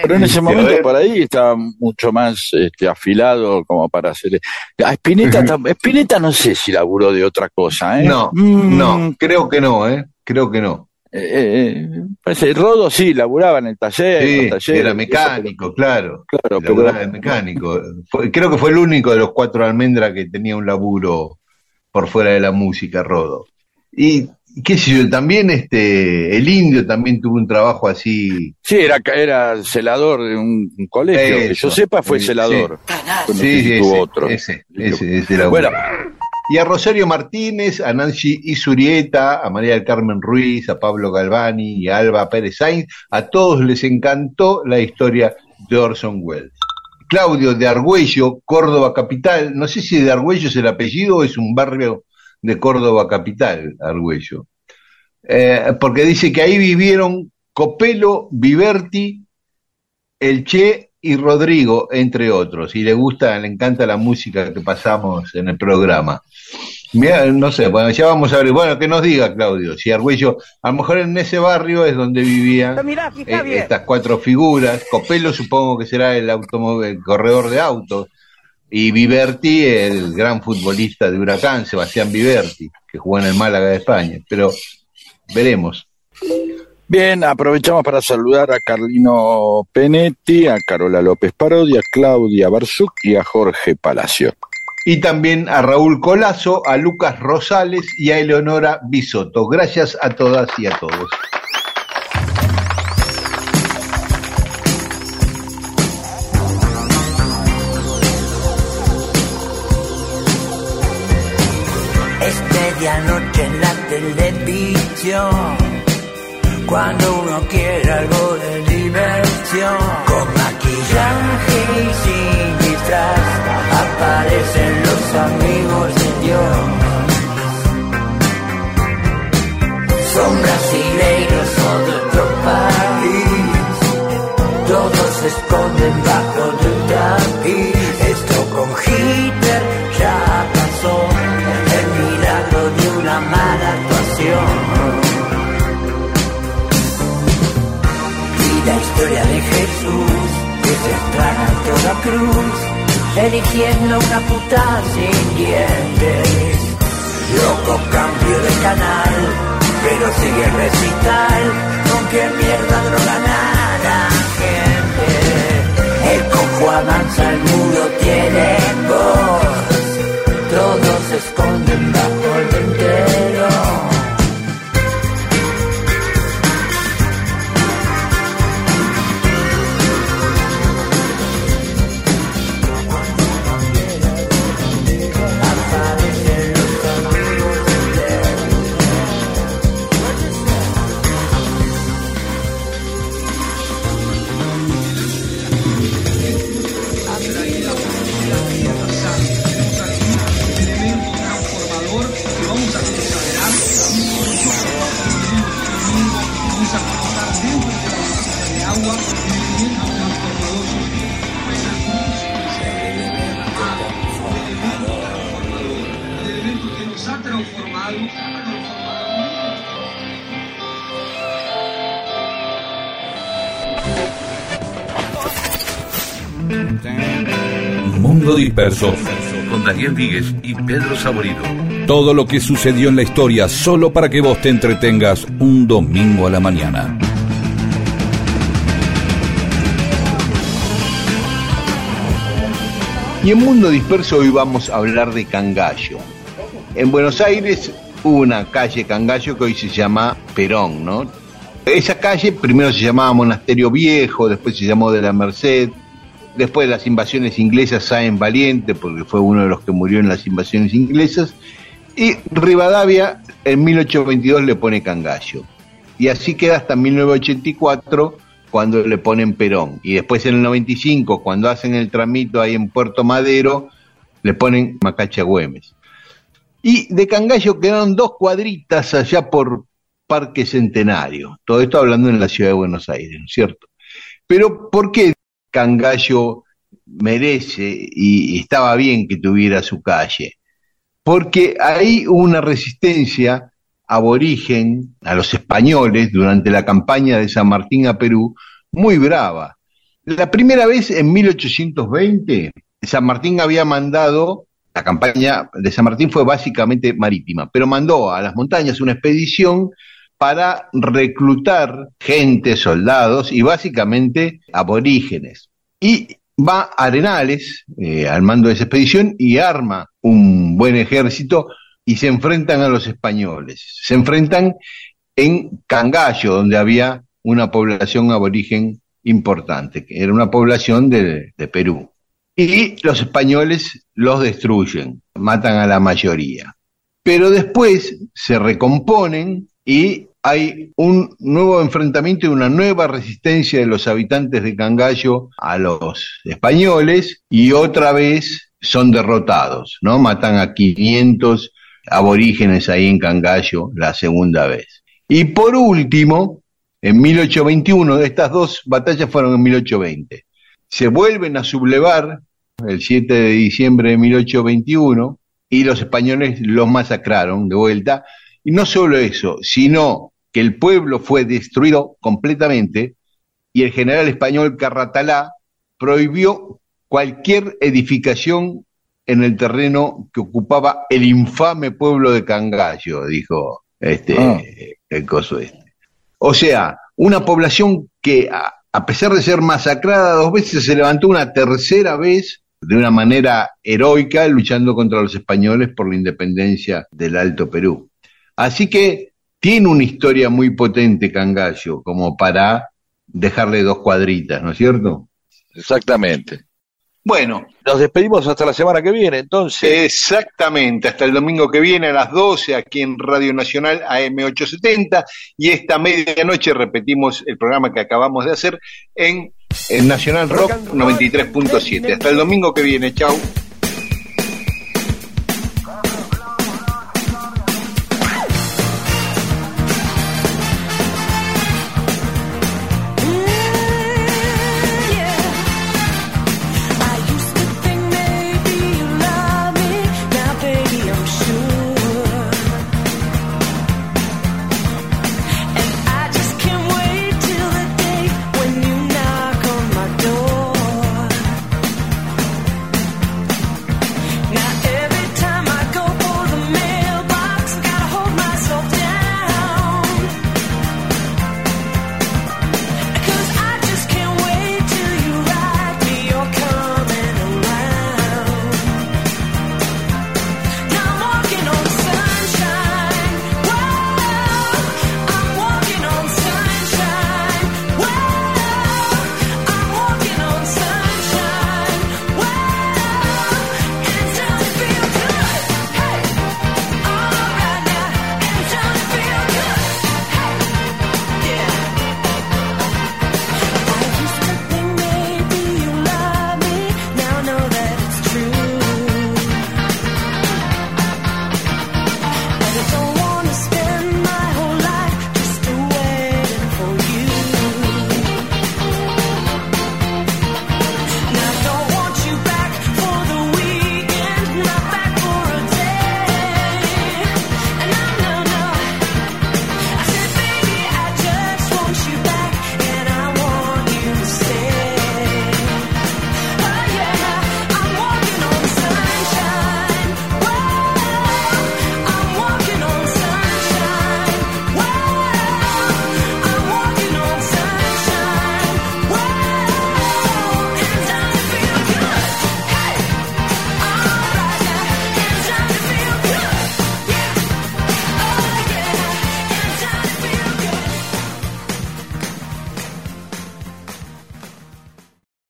pero en ese momento ver. por ahí estaba mucho más este, afilado como para hacer. A Spinetta, no sé si laburó de otra cosa, ¿eh? No, Mm, no, creo que no, ¿eh? Creo que no. eh, eh, parece, Rodo sí, laburaba en el taller. en Sí, los talleres, era eso, mecánico, claro. Claro, pero, Laburaba de mecánico. Creo que fue el único de los cuatro almendras que tenía un laburo por fuera de la música, Rodo. Y qué sé yo, también este, el indio también tuvo un trabajo así. sí, era, era celador de un, un colegio. que yo sepa, fue Sí, celador. Sí, sí, tuvo ese, otro. ese, ese, ese laburo. Bueno, Y a Rosario Martínez, a Nancy Isurieta, a María del Carmen Ruiz, a Pablo Galvani y a Alba Pérez Sainz, a todos les encantó la historia de Orson Welles. Claudio de Argüello, Córdoba Capital, no sé si de Argüello es el apellido o es un barrio de Córdoba Capital, Argüello. Eh, porque dice que ahí vivieron Copelo, Viverti, el Che y Rodrigo, entre otros, y le gusta, le encanta la música que pasamos en el programa. Mira, no sé, bueno, ya vamos a ver, bueno, que nos diga Claudio, si Argüello, a lo mejor en ese barrio es donde vivían eh, estas cuatro figuras, Copelo supongo que será el automóvil, el corredor de autos, y Viverti, el gran futbolista de Huracán, Sebastián Viverti, que jugó en el Málaga de España, pero veremos. Bien, aprovechamos para saludar a Carlino Penetti, a Carola López Parodi, a Claudia Barzuk y a Jorge Palacio. y también a Raúl Colazo, a Lucas Rosales y a Eleonora Bisotto. Gracias a todas y a todos. Es medianoche en la televisión. Cuando uno quiere algo de diversión, con maquillaje y sin disfraz, aparecen los amigos de Dios. Son brasileiros o de otro país, todos se esconden bajo de un tapiz. Esto con Hitler ya pasó, historia de Jesús, que se traga toda cruz, eligiendo una puta sin dientes. Loco cambio de canal, pero sigue el recital. ¿Con qué mierda drogan a la gente? El cojo avanza, el muro tiene voz. Todos se esconden bajo el entero. Mundo Disperso, con Daniel Víguez y Pedro Saborido. Todo lo que sucedió en la historia solo para que vos te entretengas un domingo a la mañana. Y en Mundo Disperso hoy vamos a hablar de Cangallo. En Buenos Aires hubo una calle Cangallo que hoy se llama Perón, ¿no? Esa calle primero se llamaba Monasterio Viejo, después se llamó de la Merced, después de las invasiones inglesas Sáenz Valiente, porque fue uno de los que murió en las invasiones inglesas, y Rivadavia en 1822 le pone Cangallo. Y así queda hasta 1984 cuando le ponen Perón. Y después en el 95, cuando hacen el tramito ahí en Puerto Madero, le ponen Macacha Güemes. Y de Cangallo quedaron dos cuadritas allá por Parque Centenario. Todo esto hablando en la ciudad de Buenos Aires, ¿no es cierto? Pero ¿por qué Cangallo merece y estaba bien que tuviera su calle? Porque hay una resistencia aborigen a los españoles durante la campaña de San Martín a Perú muy brava. La primera vez en 1820, San Martín había mandado, la campaña de San Martín fue básicamente marítima, pero mandó a las montañas una expedición para reclutar gente, soldados y básicamente aborígenes. Y va a Arenales eh, al mando de esa expedición y arma un buen ejército y se enfrentan a los españoles. Se enfrentan en Cangallo, donde había una población aborigen importante, que era una población de, de Perú. Y los españoles los destruyen, matan a la mayoría. Pero después se recomponen y hay un nuevo enfrentamiento y una nueva resistencia de los habitantes de Cangallo a los españoles y otra vez son derrotados, ¿no? Matan a 500 aborígenes ahí en Cangallo la segunda vez. Y por último, en 1821, de estas dos batallas fueron en 1820, se vuelven a sublevar el 7 de diciembre de 1821 y los españoles los masacraron de vuelta. Y no solo eso, sino que el pueblo fue destruido completamente y el general español Carratalá prohibió cualquier edificación en el terreno que ocupaba el infame pueblo de Cangallo, dijo este, Ah. el coso este. O sea, una población que a, a pesar de ser masacrada dos veces se levantó una tercera vez de una manera heroica luchando contra los españoles por la independencia del Alto Perú. Así que tiene una historia muy potente Cangallo como para dejarle dos cuadritas, ¿no es cierto? Exactamente. Bueno, Nos despedimos hasta la semana que viene, entonces. Exactamente, hasta el domingo que viene a las 12 aquí en Radio Nacional AM870 y esta medianoche repetimos el programa que acabamos de hacer en, en Nacional Rock 93.7. Hasta el domingo que viene, chau.